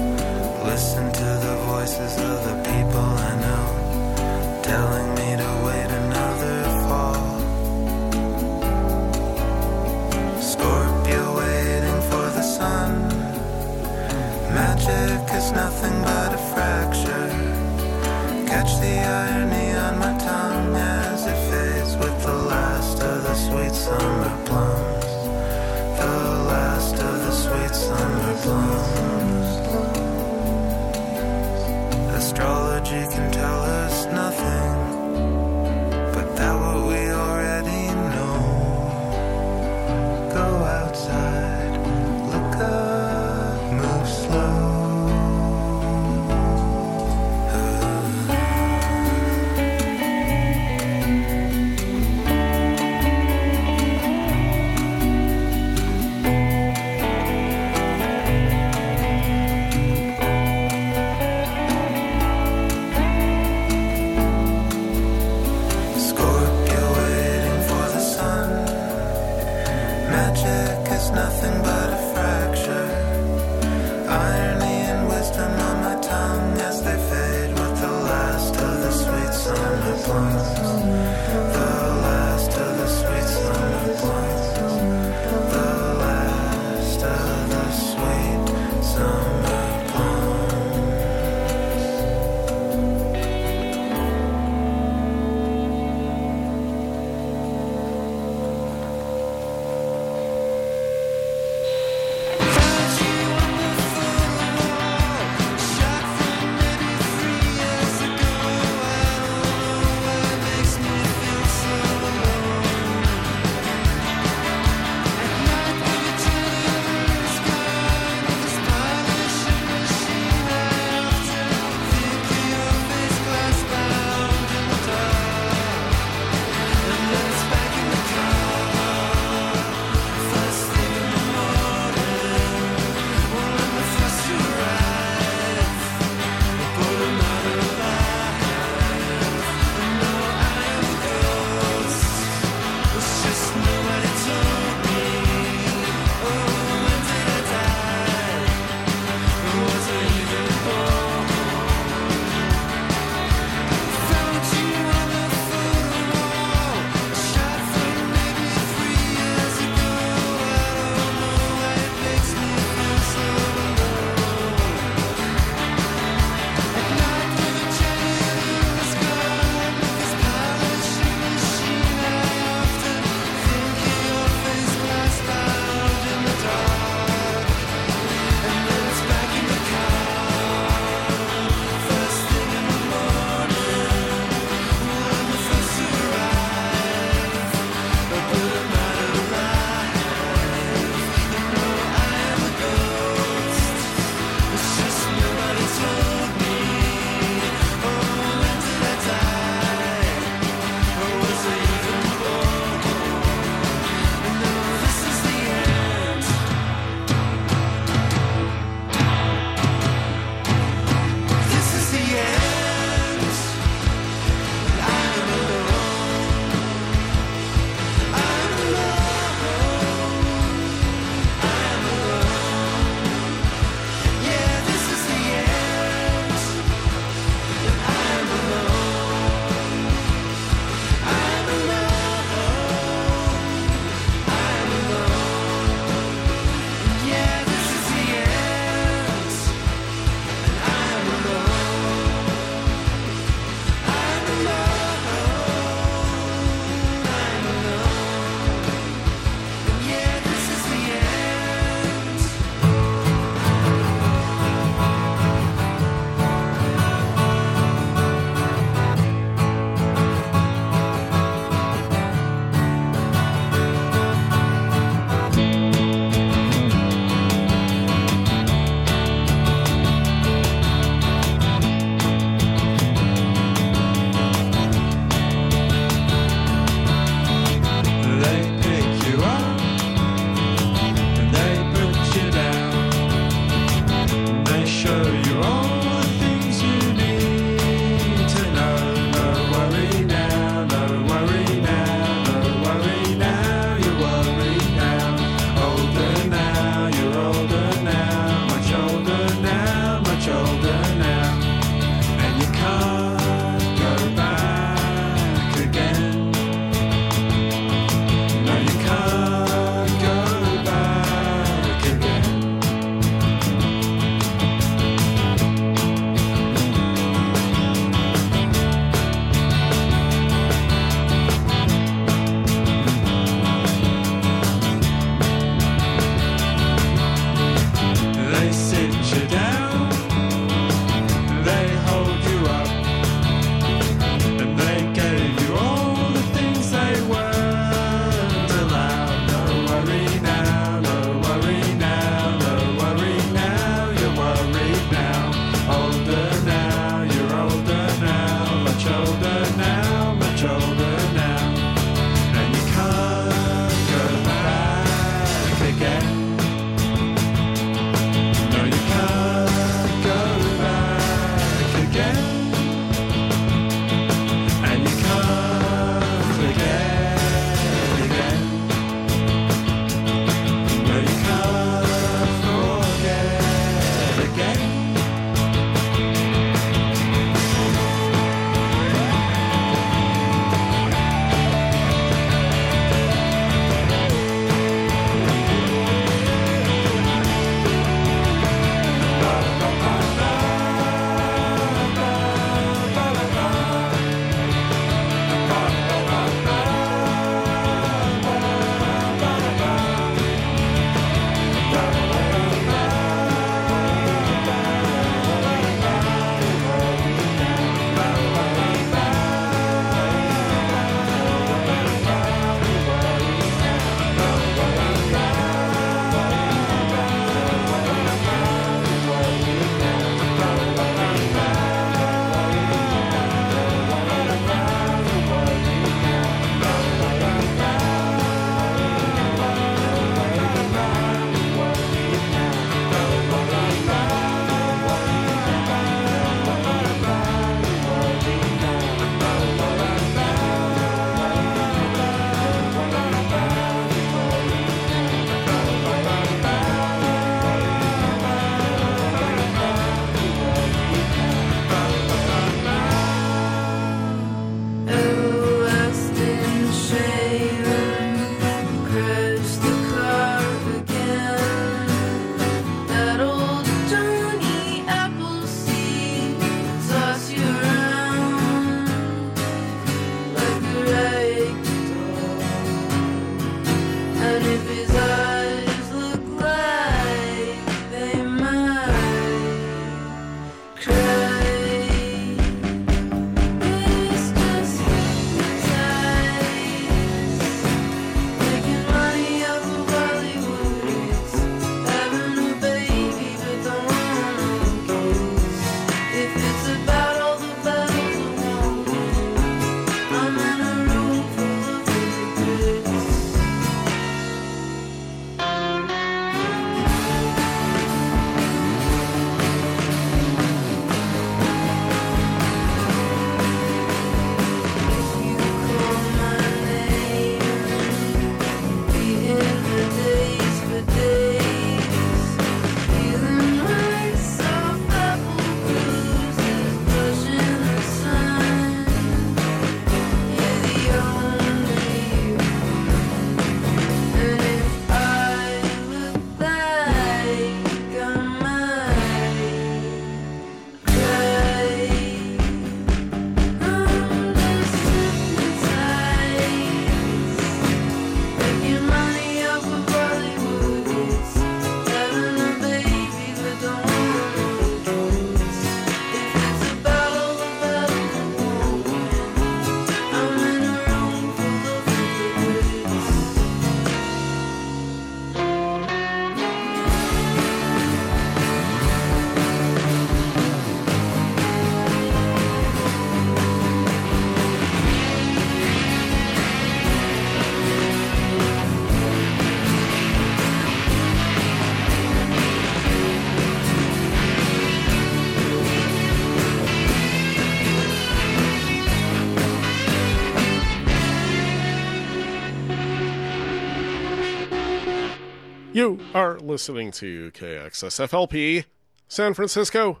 You are listening to KXSFLP San Francisco.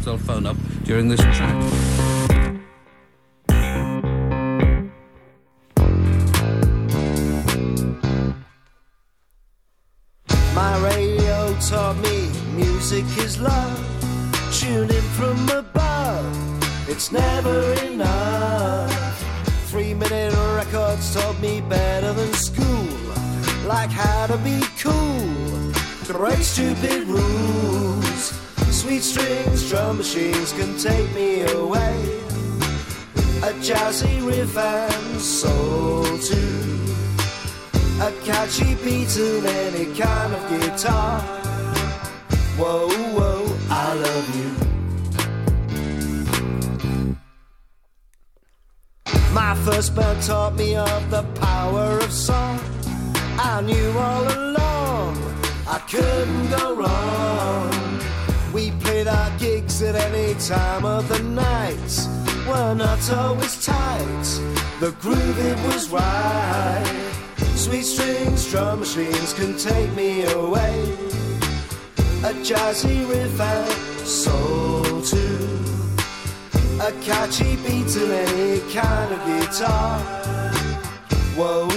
Cell phone up during this track.
Dreams can take me away. A jazzy riff and soul too. A catchy beat and any kind of guitar. Whoa.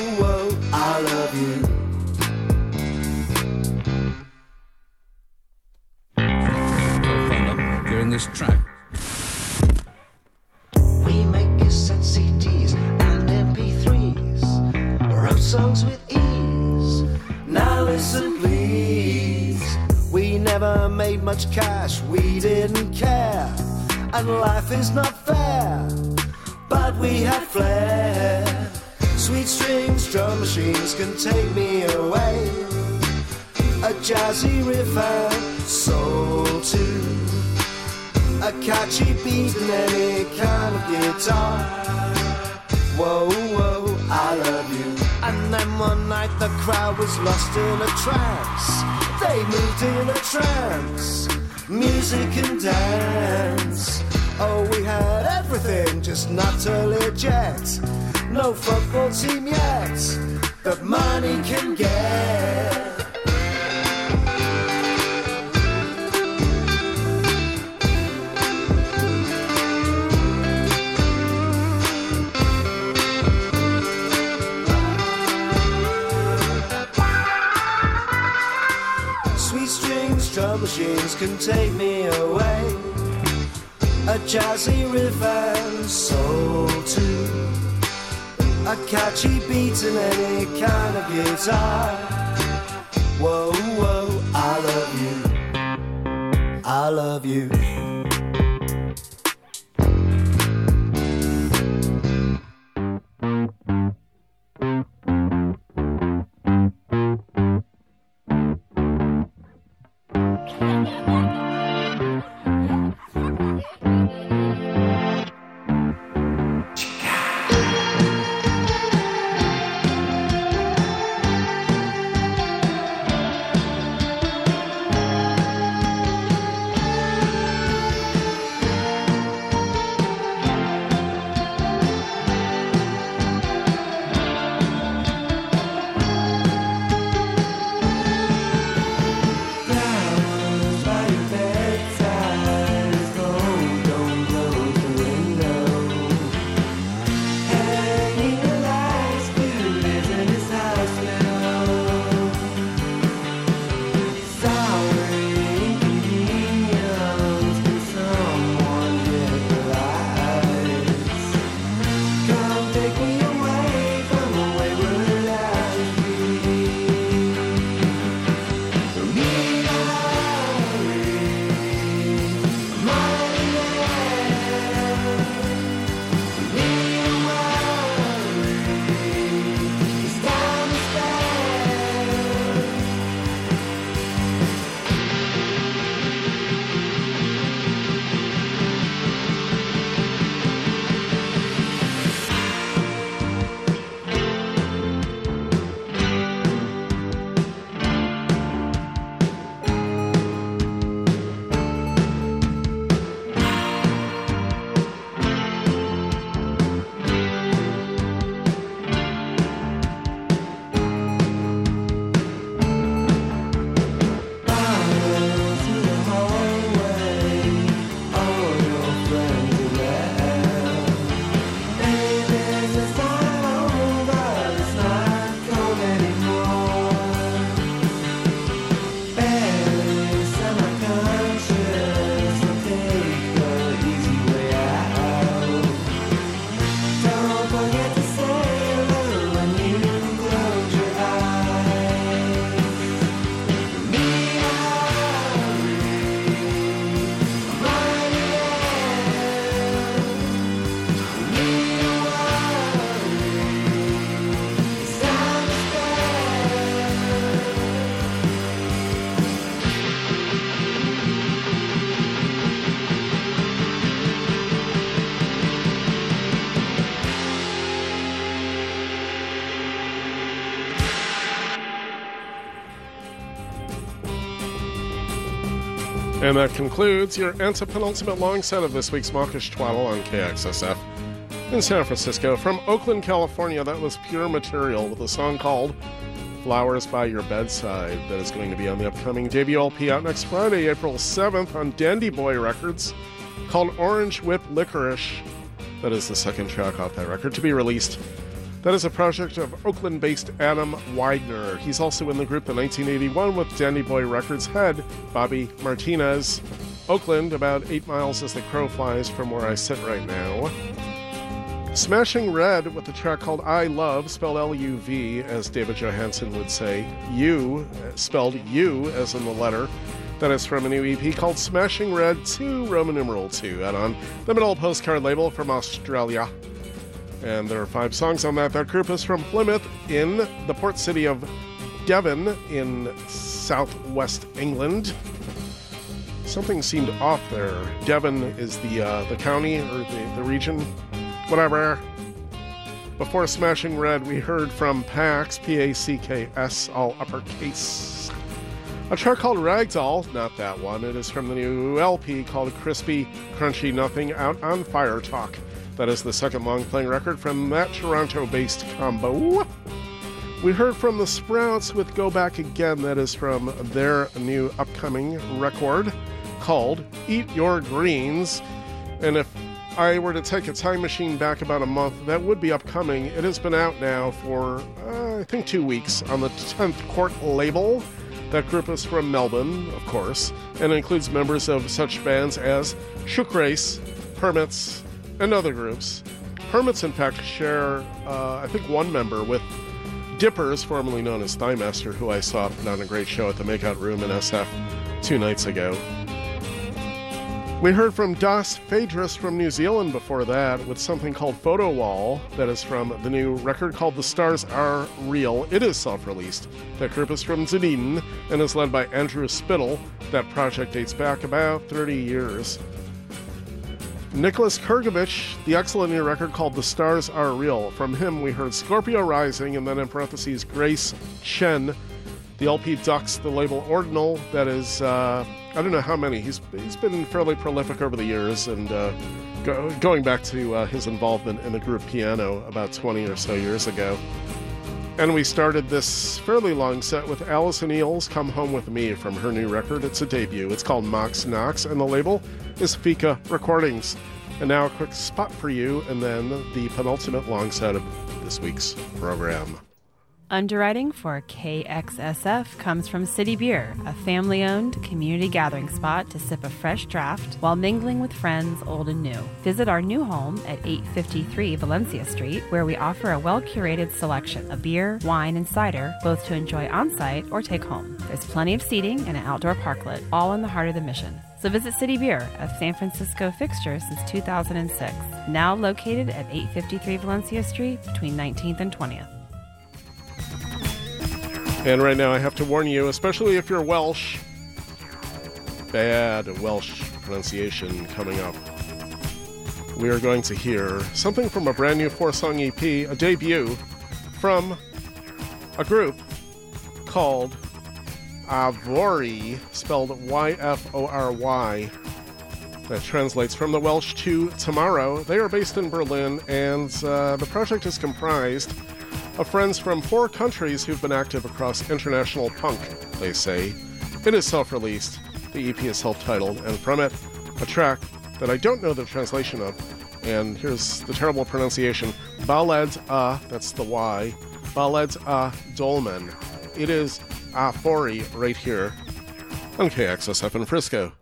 in a trance. They moved in a trance. Music and dance. Oh, we had everything, just not a legit. No football team yet but money can get. can take me away. A jazzy riff and soul too. A catchy beat and any kind of guitar. Whoa, whoa, I love you. I love you.
And that concludes your antepenultimate long set of this week's Mawkish Twaddle on KXSF in San Francisco. From Oakland, California, that was pure material with a song called Flowers by Your Bedside that is going to be on the upcoming debut LP out next Friday, April 7th on Dandy Boy Records called Orange Whip Licorice. That is the second track off that record to be released. That is a project of Oakland based Adam Widener. He's also in the group the 1981 with Dandy Boy Records head, Bobby Martinez. Oakland, about eight miles as the crow flies from where I sit right now. Smashing Red with a track called I Love, spelled L U V, as David Johansen would say. U, spelled U as in the letter. That is from a new EP called Smashing Red 2, Roman numeral 2, out on the Middle Postcard label from Australia. And there are five songs on that. That group is from Plymouth in the port city of Devon in southwest England. Something seemed off there. Devon is the uh, the county or the, the region, whatever. Before Smashing Red, we heard from PACKS, P A C K S, all uppercase. A track called Ragdoll, not that one. It is from the new LP called Crispy Crunchy Nothing out on Fire Talk. That is the second long playing record from that Toronto based combo. We heard from the Sprouts with Go Back Again. That is from their new upcoming record called Eat Your Greens. And if I were to take a time machine back about a month, that would be upcoming. It has been out now for, uh, I think, two weeks on the 10th Court label. That group is from Melbourne, of course, and includes members of such bands as Shook Race, Hermits, and other groups. Hermits, in fact, share, uh, I think, one member with Dippers, formerly known as Thighmaster, who I saw put on a great show at the Makeout Room in SF two nights ago. We heard from Das Phaedrus from New Zealand before that with something called Photo Wall that is from the new record called The Stars Are Real. It is self released. That group is from Dunedin and is led by Andrew Spittle. That project dates back about 30 years. Nicholas Krgovich, the excellent new record called The Stars Are Real. From him, we heard Scorpio Rising and then in parentheses Grace Chen. The LP ducks the label Ordinal. That is, uh, I don't know how many. He's he's been fairly prolific over the years, and uh, go, going back to uh, his involvement in the group Piano about 20 or so years ago. And we started this fairly long set with Alison Eales Come Home With Me from her new record. It's a debut. It's called Mox Nox, and the label is Fika Recordings. And now a quick spot for you, and then the penultimate long set of this week's program.
Underwriting for KXSF comes from City Beer, a family owned community gathering spot to sip a fresh draft while mingling with friends old and new. Visit our new home at 853 Valencia Street, where we offer a well curated selection of beer, wine, and cider, both to enjoy on site or take home. There's plenty of seating and an outdoor parklet, all in the heart of the mission. So visit City Beer, a San Francisco fixture since 2006, now located at 853 Valencia Street between 19th and 20th.
And right now, I have to warn you, especially if you're Welsh, bad Welsh pronunciation coming up. We are going to hear something from a brand new four song EP, a debut from a group called Yfory, spelled Y F O R Y. That translates from the Welsh to tomorrow. They are based in Berlin, and uh, the project is comprised of friends from four countries who've been active across international punk, they say. It is self released, the EP is self titled, and from it, a track that I don't know the translation of. And here's the terrible pronunciation Baled A, that's the Y, Baled A Dolmen. It is Yfory right here on KXSF in Frisco.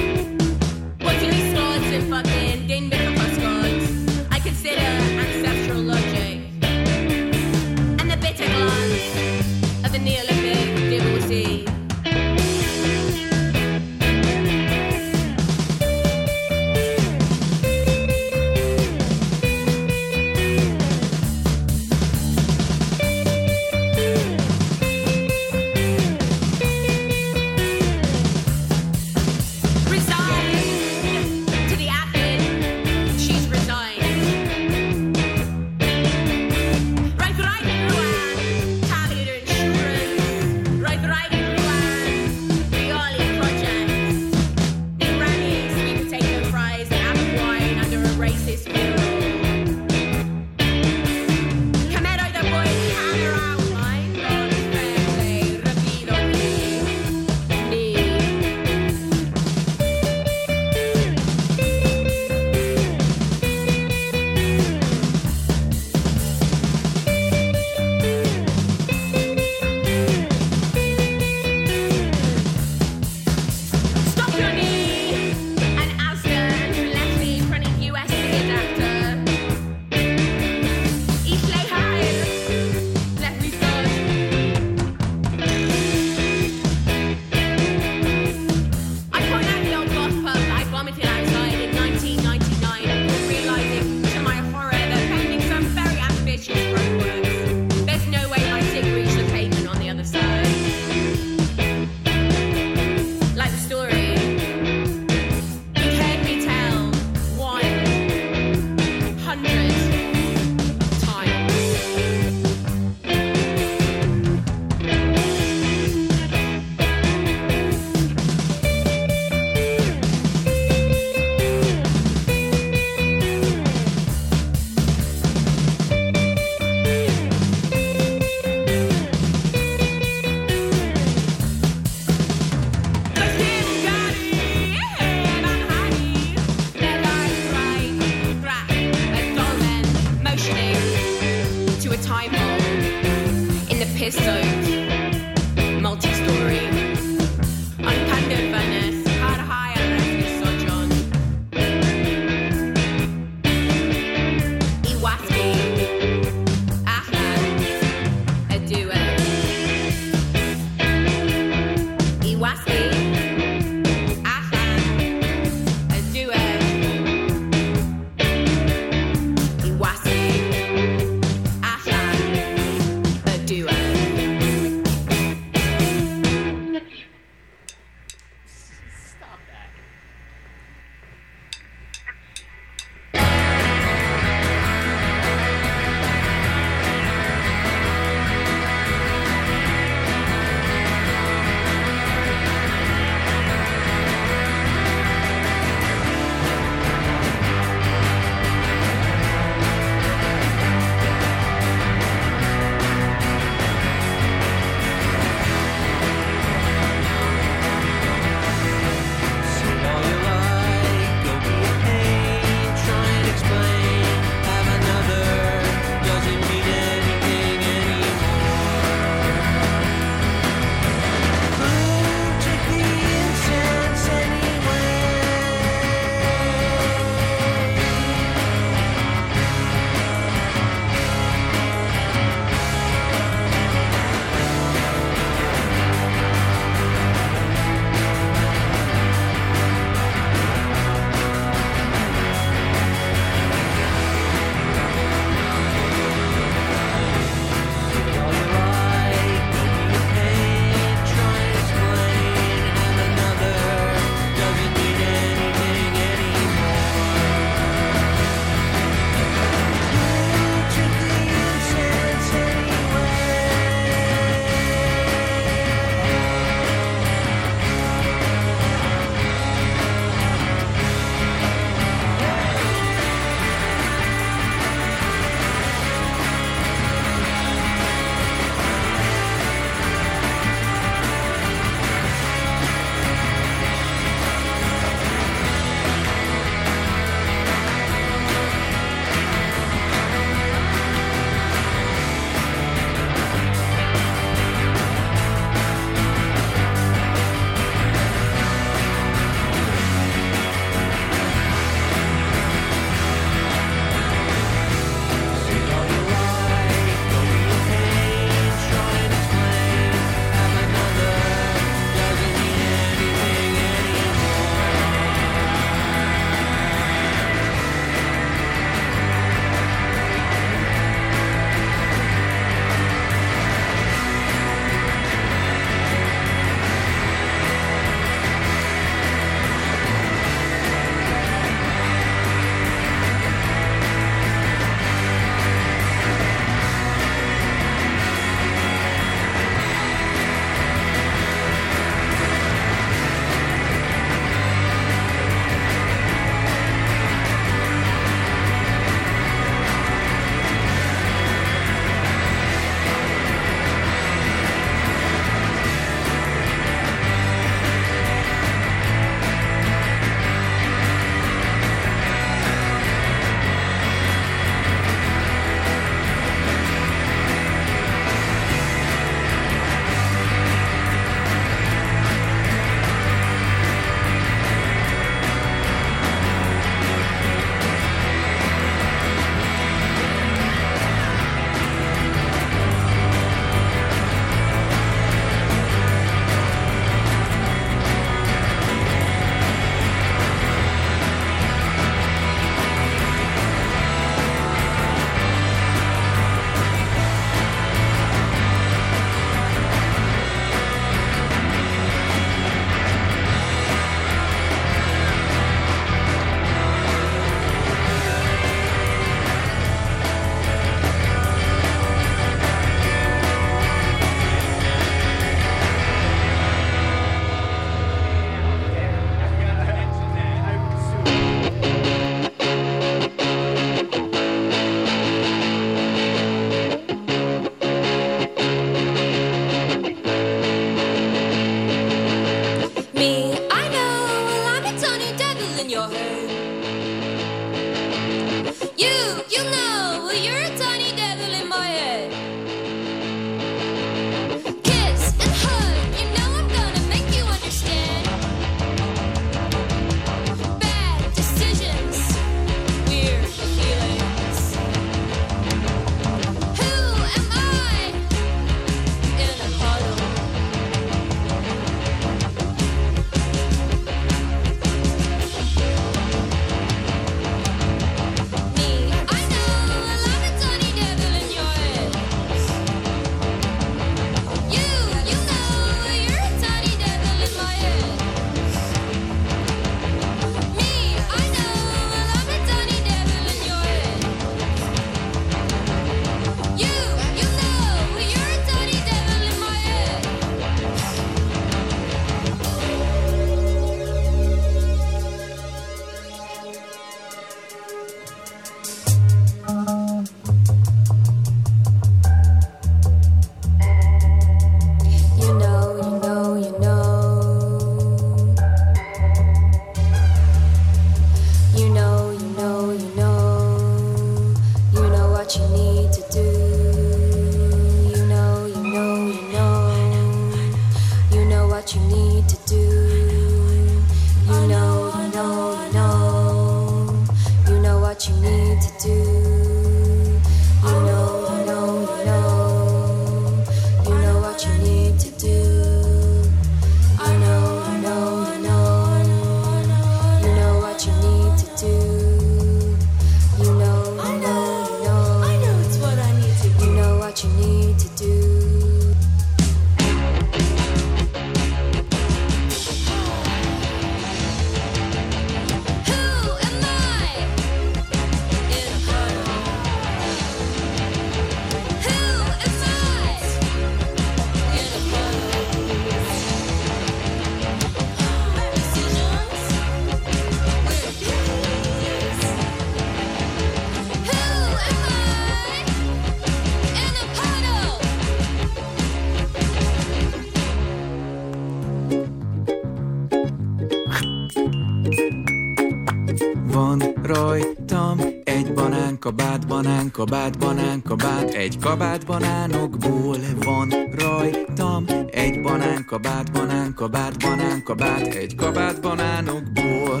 Kabát, banán, kabát, egy kabát banánokból
van rajtam egy banán, kabát, banán, kabát, banán, kabát, egy kabát banánokból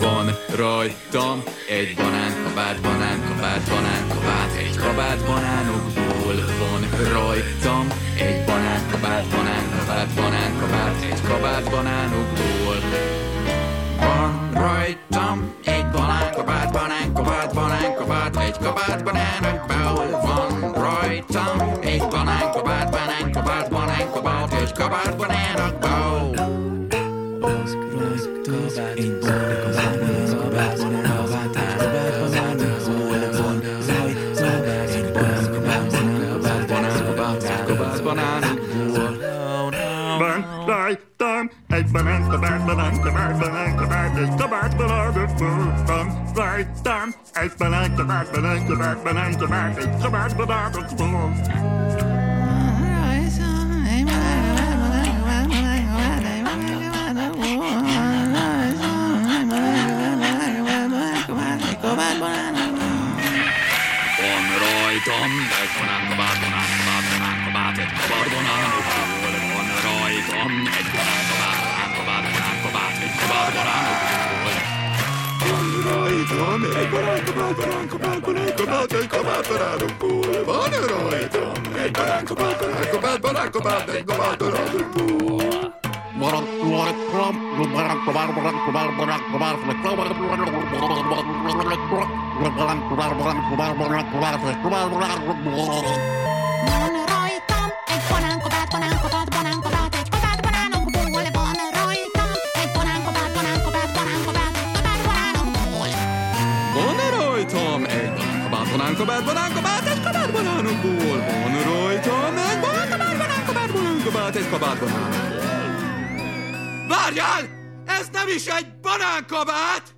van rajtam egy banán, kabát, banán, kabát, banán, kabát, egy kabát banánokból van rajtam egy banán, kabát, banán, kabát, banán, kabát, egy kabát banánokból about banana boat. Ik ben een gebaard, ben een gebaard, ben een gebaard, een ben een gebaard, Ik een ben een gebaard, ben een gebaard, ben een gebaard, ben een gebaard, ben een gebaard, ben een gebaard, ben een gebaard, ben een gebaard, ben een gebaard, ben een gebaard, ben een gebaard, ben een gebaard, ben een gebaard,
ben een gebaard, ben een gebaard, ben een gebaard, ben een gebaard, ben een ben een gebaard, ben een ben een gebaard, ben een
ben een gebaard, ben een ben een gebaard, ben een ben een gebaard, ben een ben een gebaard, ben een ben een gebaard, ben
een ben een gebaard, ben een ben een gebaard, ben een ben een gebaard, ben een ben een ben een ben een ben een
ben een ben een ben een ben een ben een ben een ben een ben een ben een rajtam egy banán, kabát, banán, kabát, banán, kabát, egy kabát banánokból.
Van rajtam egy banán, kabát, banán, kabát, banán, kabát, egy kabát banánokból. Van banánkabát, banánkabát, egy kabát banánokból. Van rajta meg banánkabát, banánkabát, banánkabát, egy kabát banánokból. Várjál! Ez nem is egy banánkabát!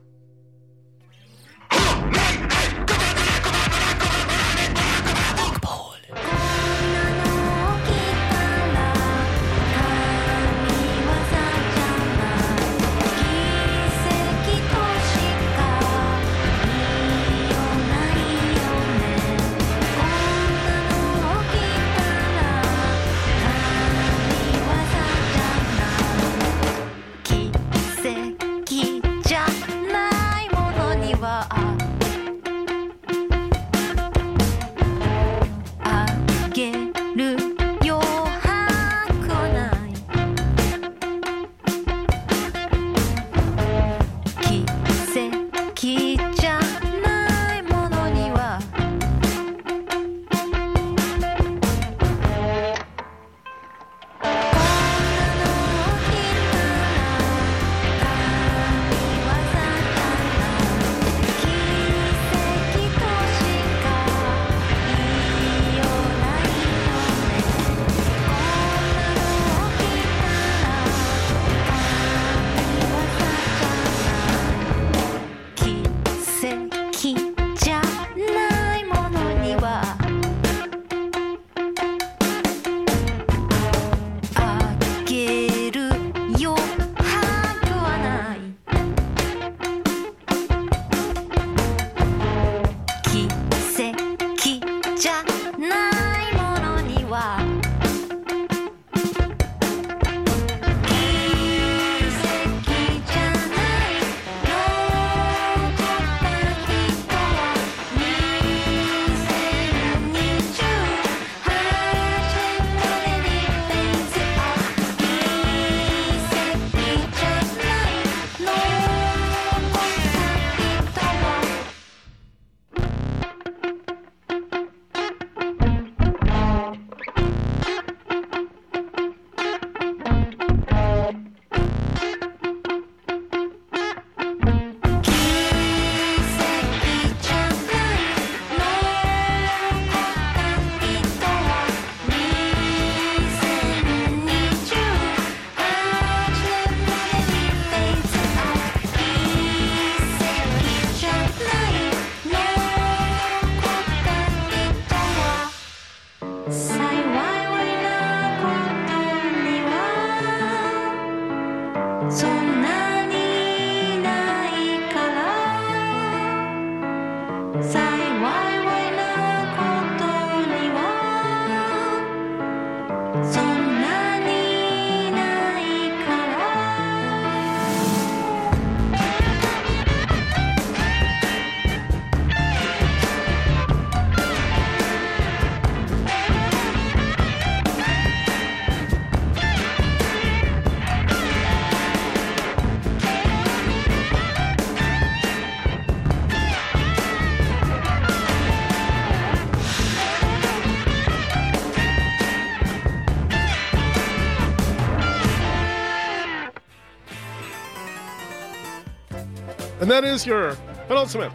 And that is your penultimate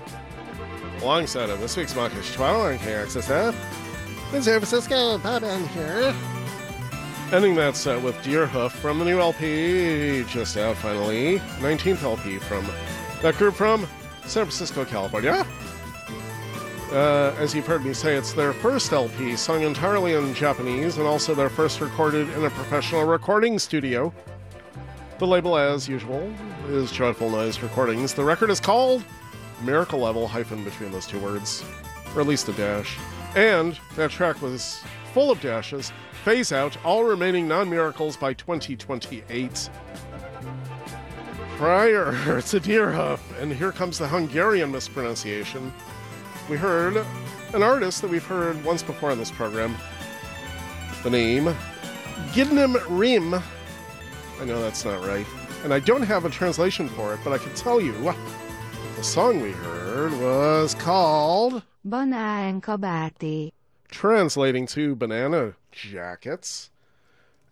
alongside of this week's Mawkish Twaddle on KXSF. In San Francisco, Bob in here. Ending that set with Deerhoof from the new LP, just out finally. 19th LP from that group from San Francisco, California. Uh, as you've heard me say, it's their first LP, sung entirely in Japanese, and also their first recorded in a professional recording studio. The label, as usual, is Joyful Noise Recordings. The record is called Miracle Level, hyphen between those two words, or at least a dash. And that track was full of dashes. Phase out all remaining non miracles by 2028. Prior to Deerhoof, and here comes the Hungarian mispronunciation. We heard an artist that we've heard once before on this program. The name Gidnim Rim. I know that's not right. And I don't have a translation for it, but I can tell you uh, the song we heard was called
Banán kabáti.
translating to banana jackets.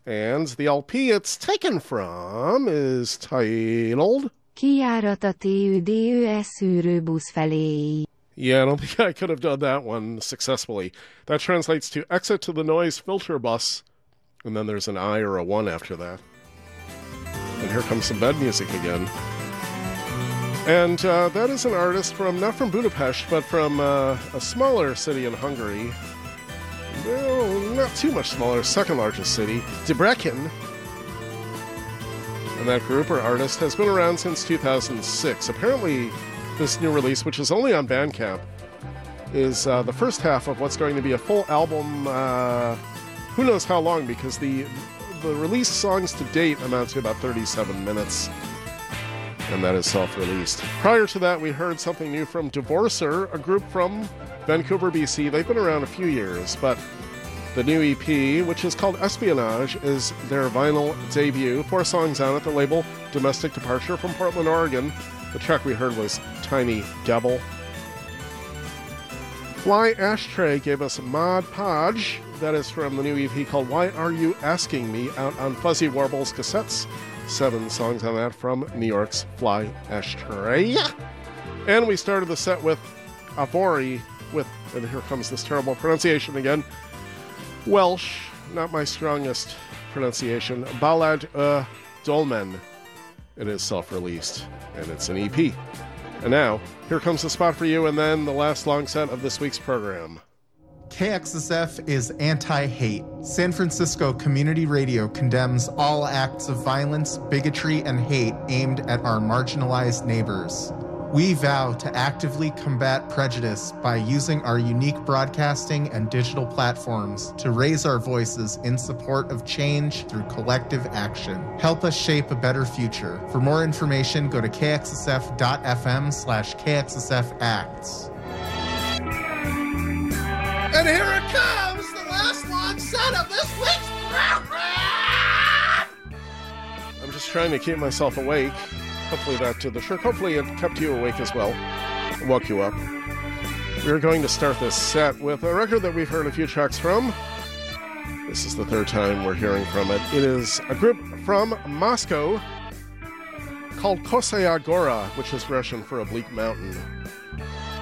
And the LP it's taken from is titled.
Kijárat a TÜDÜS felé.
Yeah, I don't think I could have done that one successfully. That translates to exit to the noise filter bus, and then there's an I or a 1 after that. And here comes some bed music again. And uh, that is an artist from, not from Budapest, but from uh, a smaller city in Hungary. No, not too much smaller, second largest city, Debrecen. And that group or artist has been around since 2006. Apparently, this new release, which is only on Bandcamp, is uh, the first half of what's going to be a full album. Uh, who knows how long? Because the the released songs to date amount to about 37 minutes, and that is self-released. Prior to that, we heard something new from Divorcer, a group from Vancouver, BC. They've been around a few years, but the new EP, which is called Espionage, is their vinyl debut. Four songs on it. The label Domestic Departure from Portland, Oregon. The track we heard was Tiny Devil. Fly Ashtray gave us Mod Podge. That is from the new EP called Why Are You Asking Me out on Fuzzy Warbles cassettes. Seven songs on that from New York's Fly Ashtray. And we started the set with Yfory with, and here comes this terrible pronunciation again, Welsh, not my strongest pronunciation, Ballad uh, Dolmen. It is self released, and it's an EP. And now, here comes the spot for you, and then the last long set of this week's program.
KXSF is anti hate. San Francisco Community Radio condemns all acts of violence, bigotry, and hate aimed at our marginalized neighbors. We vow to actively combat prejudice by using our unique broadcasting and digital platforms to raise our voices in support of change through collective action. Help us shape a better future. For more information, go to kxsf.fm slash kxsfacts.
And here it comes, the last long set of this week's program! I'm just trying to keep myself awake. Hopefully that did the trick. Hopefully it kept you awake as well. Woke you up. We're going to start this set with a record that we've heard a few tracks from. This is the third time we're hearing from it. It is a group from Moscow called Kosaya Gora, which is Russian for a bleak mountain.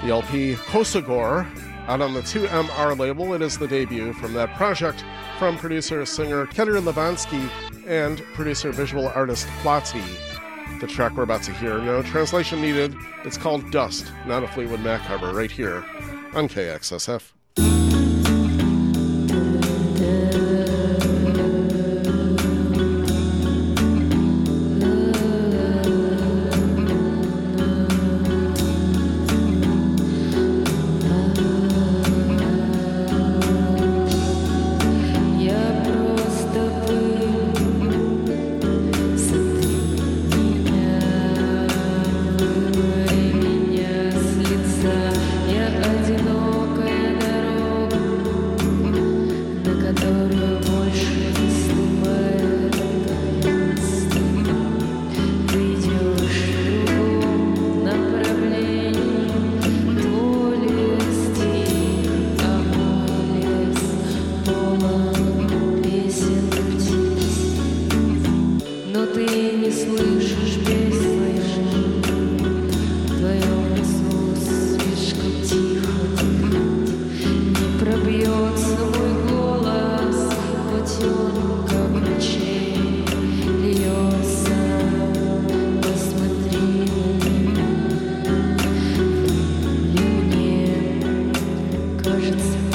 The LP Kosagor, out on the 2MR label, it is the debut from that project from producer singer Keter Levansky and producer visual artist Plati. The track we're about to hear, no translation needed. It's called Dust, not a Fleetwood Mac cover, right here on KXSF. versions.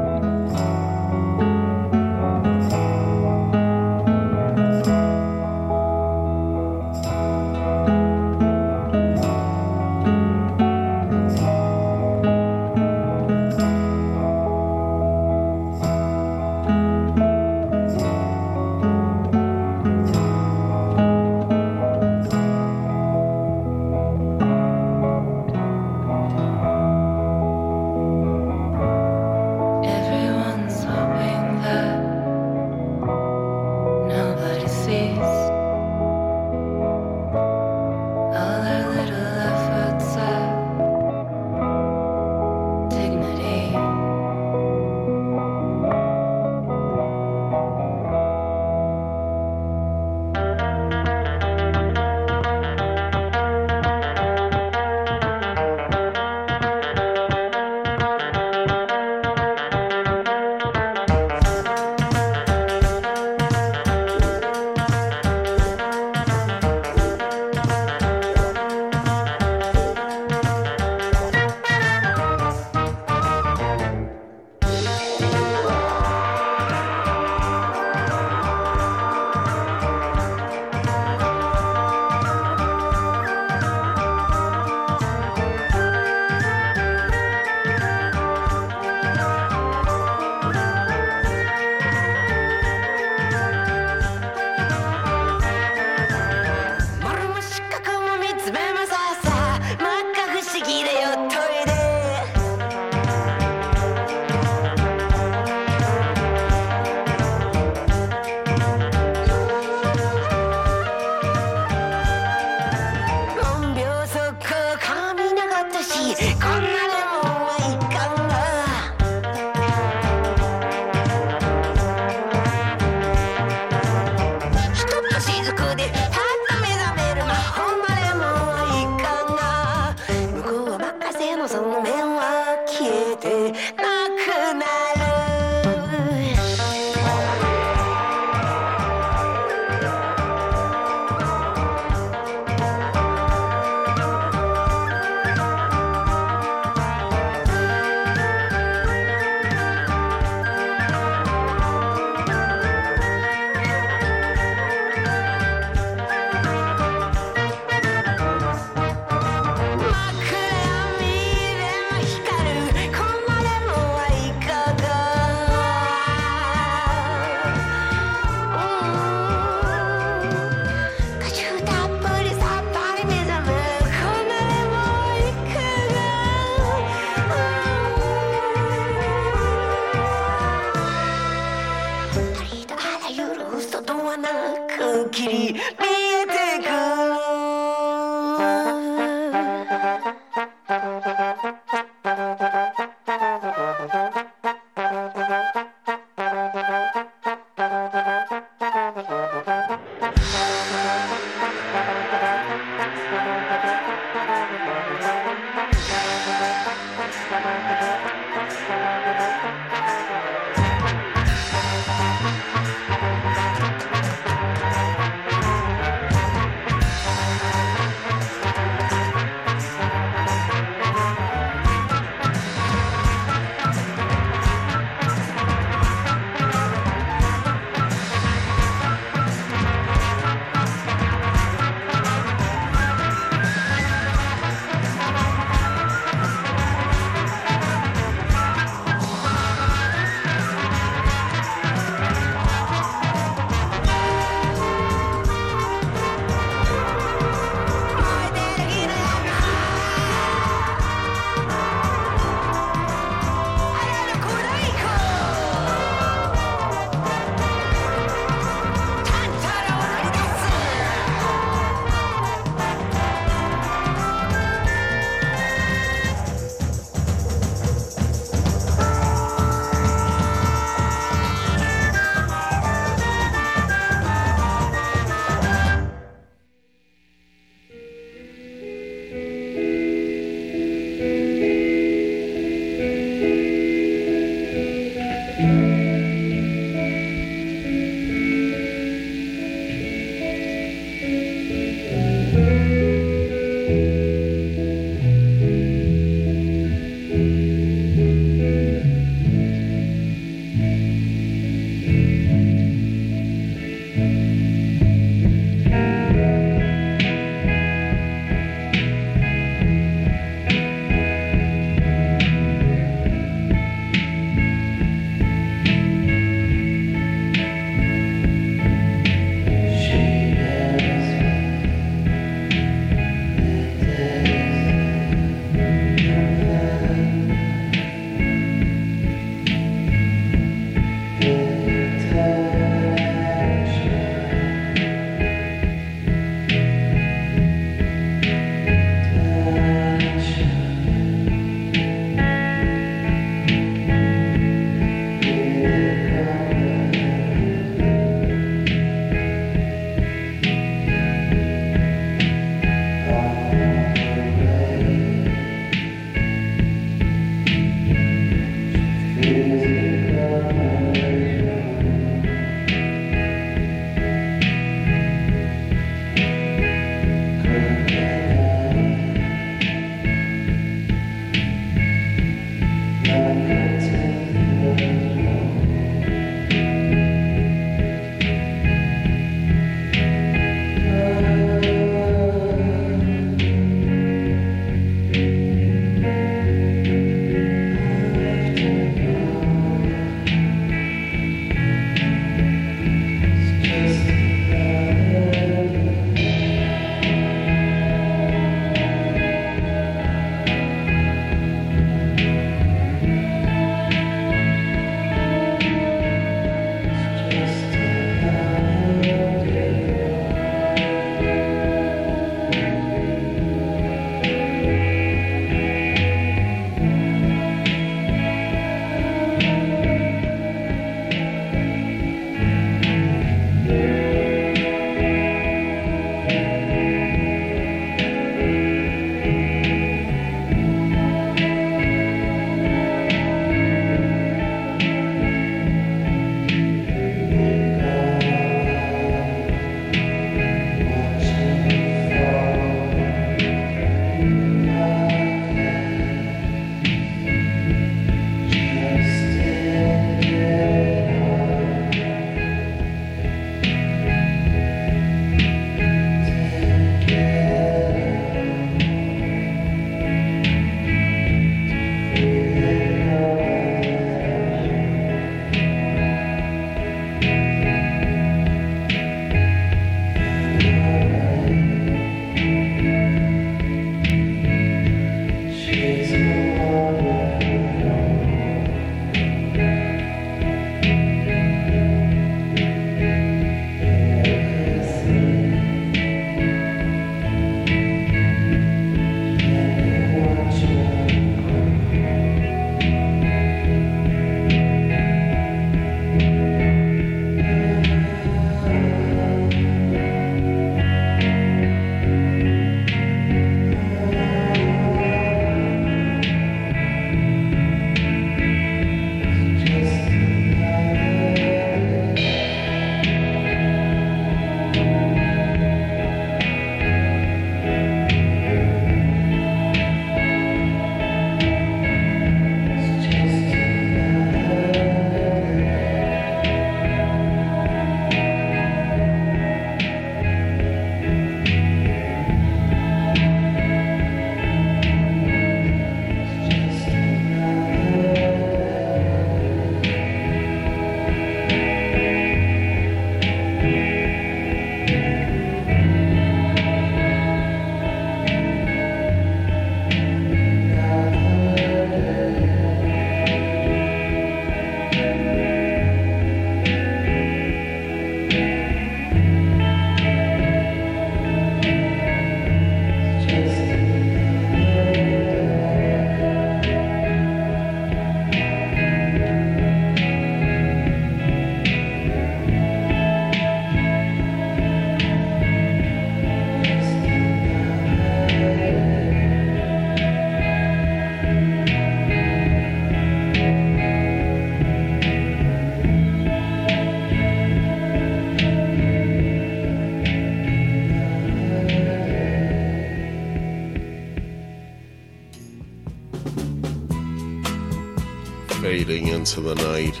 Into the night.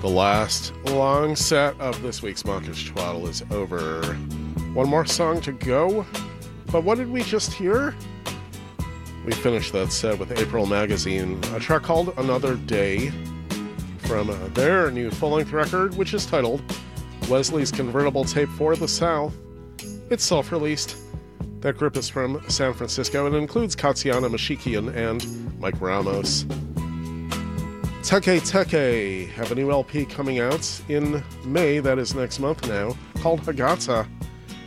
The last long set of this week's Mawkish Twaddle is over. One more song to go. But what did we just hear? We finished that set with April Magazine, a track called Another Day from their new full length record, which is titled Wesley's Convertible Tape for the South. It's self released. That group is from San Francisco and includes Katsiana Mashikian and Mike Ramos. TEKE::TEKE have a new LP coming out in May, that is next month now, called Hagata.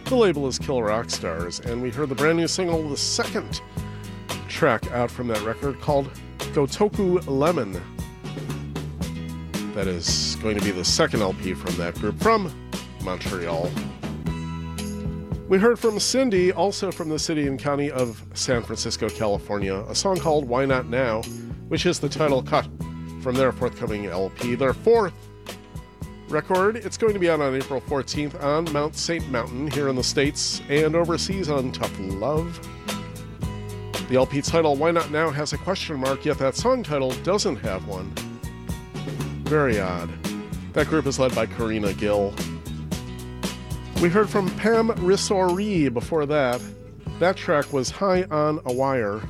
The label is Kill Rock Stars, and we heard the brand new single, the second track out from that record, called Gotoku Lemon. That is going to be the second LP from that group from Montreal. We heard from Cindy, also from the city and county of San Francisco, California, a song called Why Not Now, which is the title cut from their forthcoming LP, their fourth record. It's going to be out on April 14th on Mount St. Mountain here in the States and overseas on Tough Love. The LP title, Why Not Now, has a question mark, yet that song title doesn't have one. Very odd. That group is led by Karina Gill. We heard from Pam Risourié before that. That track was High on a Wire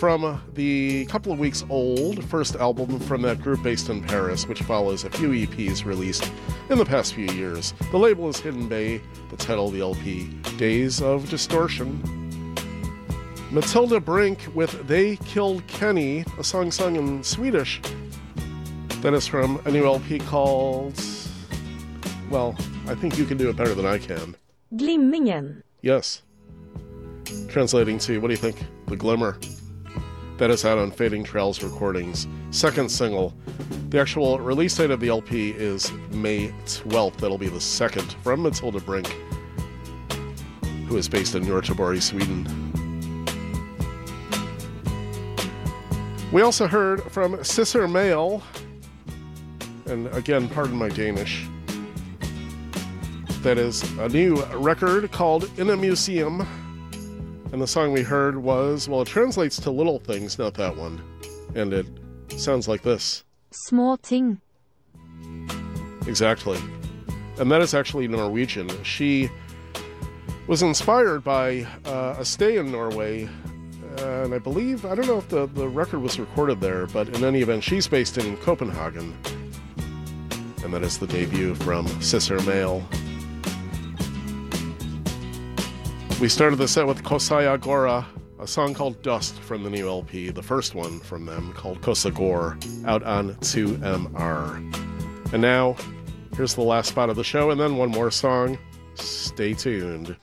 from the couple of weeks old first album from that group based in Paris, which follows a few EPs released in the past few years. The label is Hidden Bay, the title of the LP, Days of Distortion. Mathilda Brink with They Killed Kenny, a song sung in Swedish. That is from a new LP called. Well, I think you can do it better than I can.
Glimmingen.
Yes. Translating to, what do you think? The Glimmer. That is out on Fading Trails Recordings. Second single. The actual release date of the LP is May 12th. That'll be the second from Mathilda Brink, who is based in Göteborg, Sweden. We also heard from Cisser Mæhl, and again, pardon my Danish. That is a new record called In a Museum. And the song we heard was, well, it translates to Little Things, not that one. And it sounds like this.
Små ting.
Exactly. And that is actually Norwegian. She was inspired by uh, a stay in Norway. uh, and I believe, I don't know if the, the record was recorded there, but in any event, she's based in Copenhagen. And that is the debut from Cisser Mæhl. We started the set with Kosaya Gora, a song called Dust from the new LP, the first one from them called Kosagor, out on 2MR. And now, here's the last spot of the show, and then one more song. Stay tuned.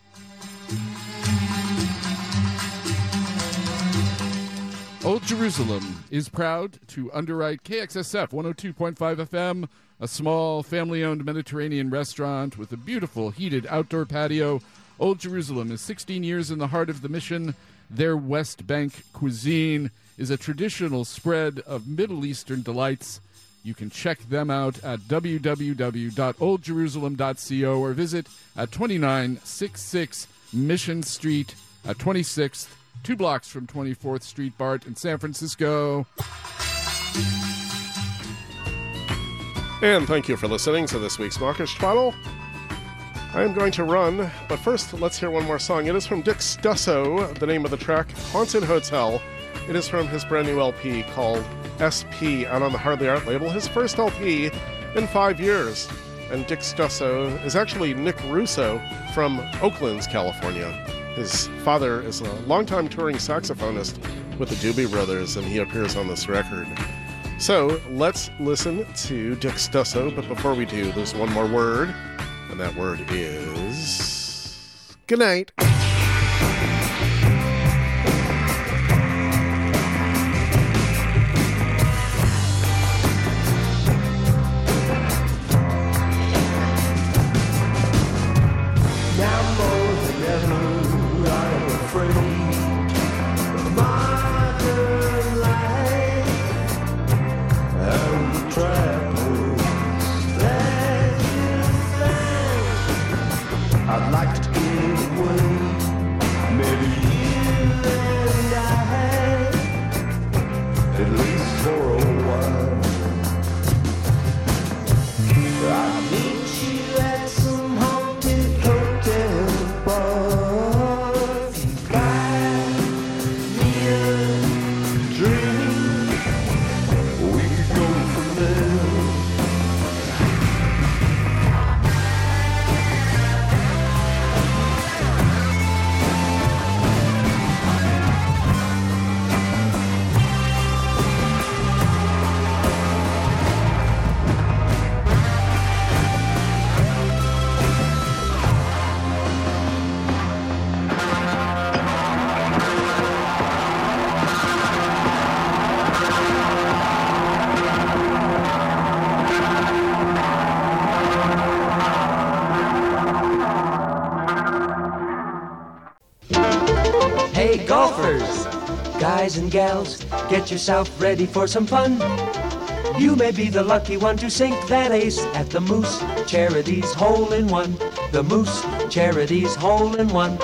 Old Jerusalem is proud to underwrite KXSF 102.5 FM, a small family owned Mediterranean restaurant with a beautiful heated outdoor patio. Old Jerusalem is 16 years in the heart of the mission. Their West Bank cuisine is a traditional spread of Middle Eastern delights. You can check them out at www.oldjerusalem.co or visit at 2966 Mission Street at 26th, two blocks from 24th Street BART in San Francisco.
And thank you for listening to this week's Mawkish Twaddle. I am going to run, but first let's hear one more song. It is from Dick Stusso, the name of the track, Haunted Hotel. It is from his brand new LP called SP, out on the Hardly Art label, his first LP in five years. And Dick Stusso is actually Nick Russo from Oakland, California. His father is a longtime touring saxophonist with the Doobie Brothers, and he appears on this record. So let's listen to Dick Stusso, but before we do, there's one more word, and that word is. Good night.
Yourself ready for some fun. You may be the lucky one to sink that ace at the Moose Charities Hole in One. The Moose Charities Hole in One.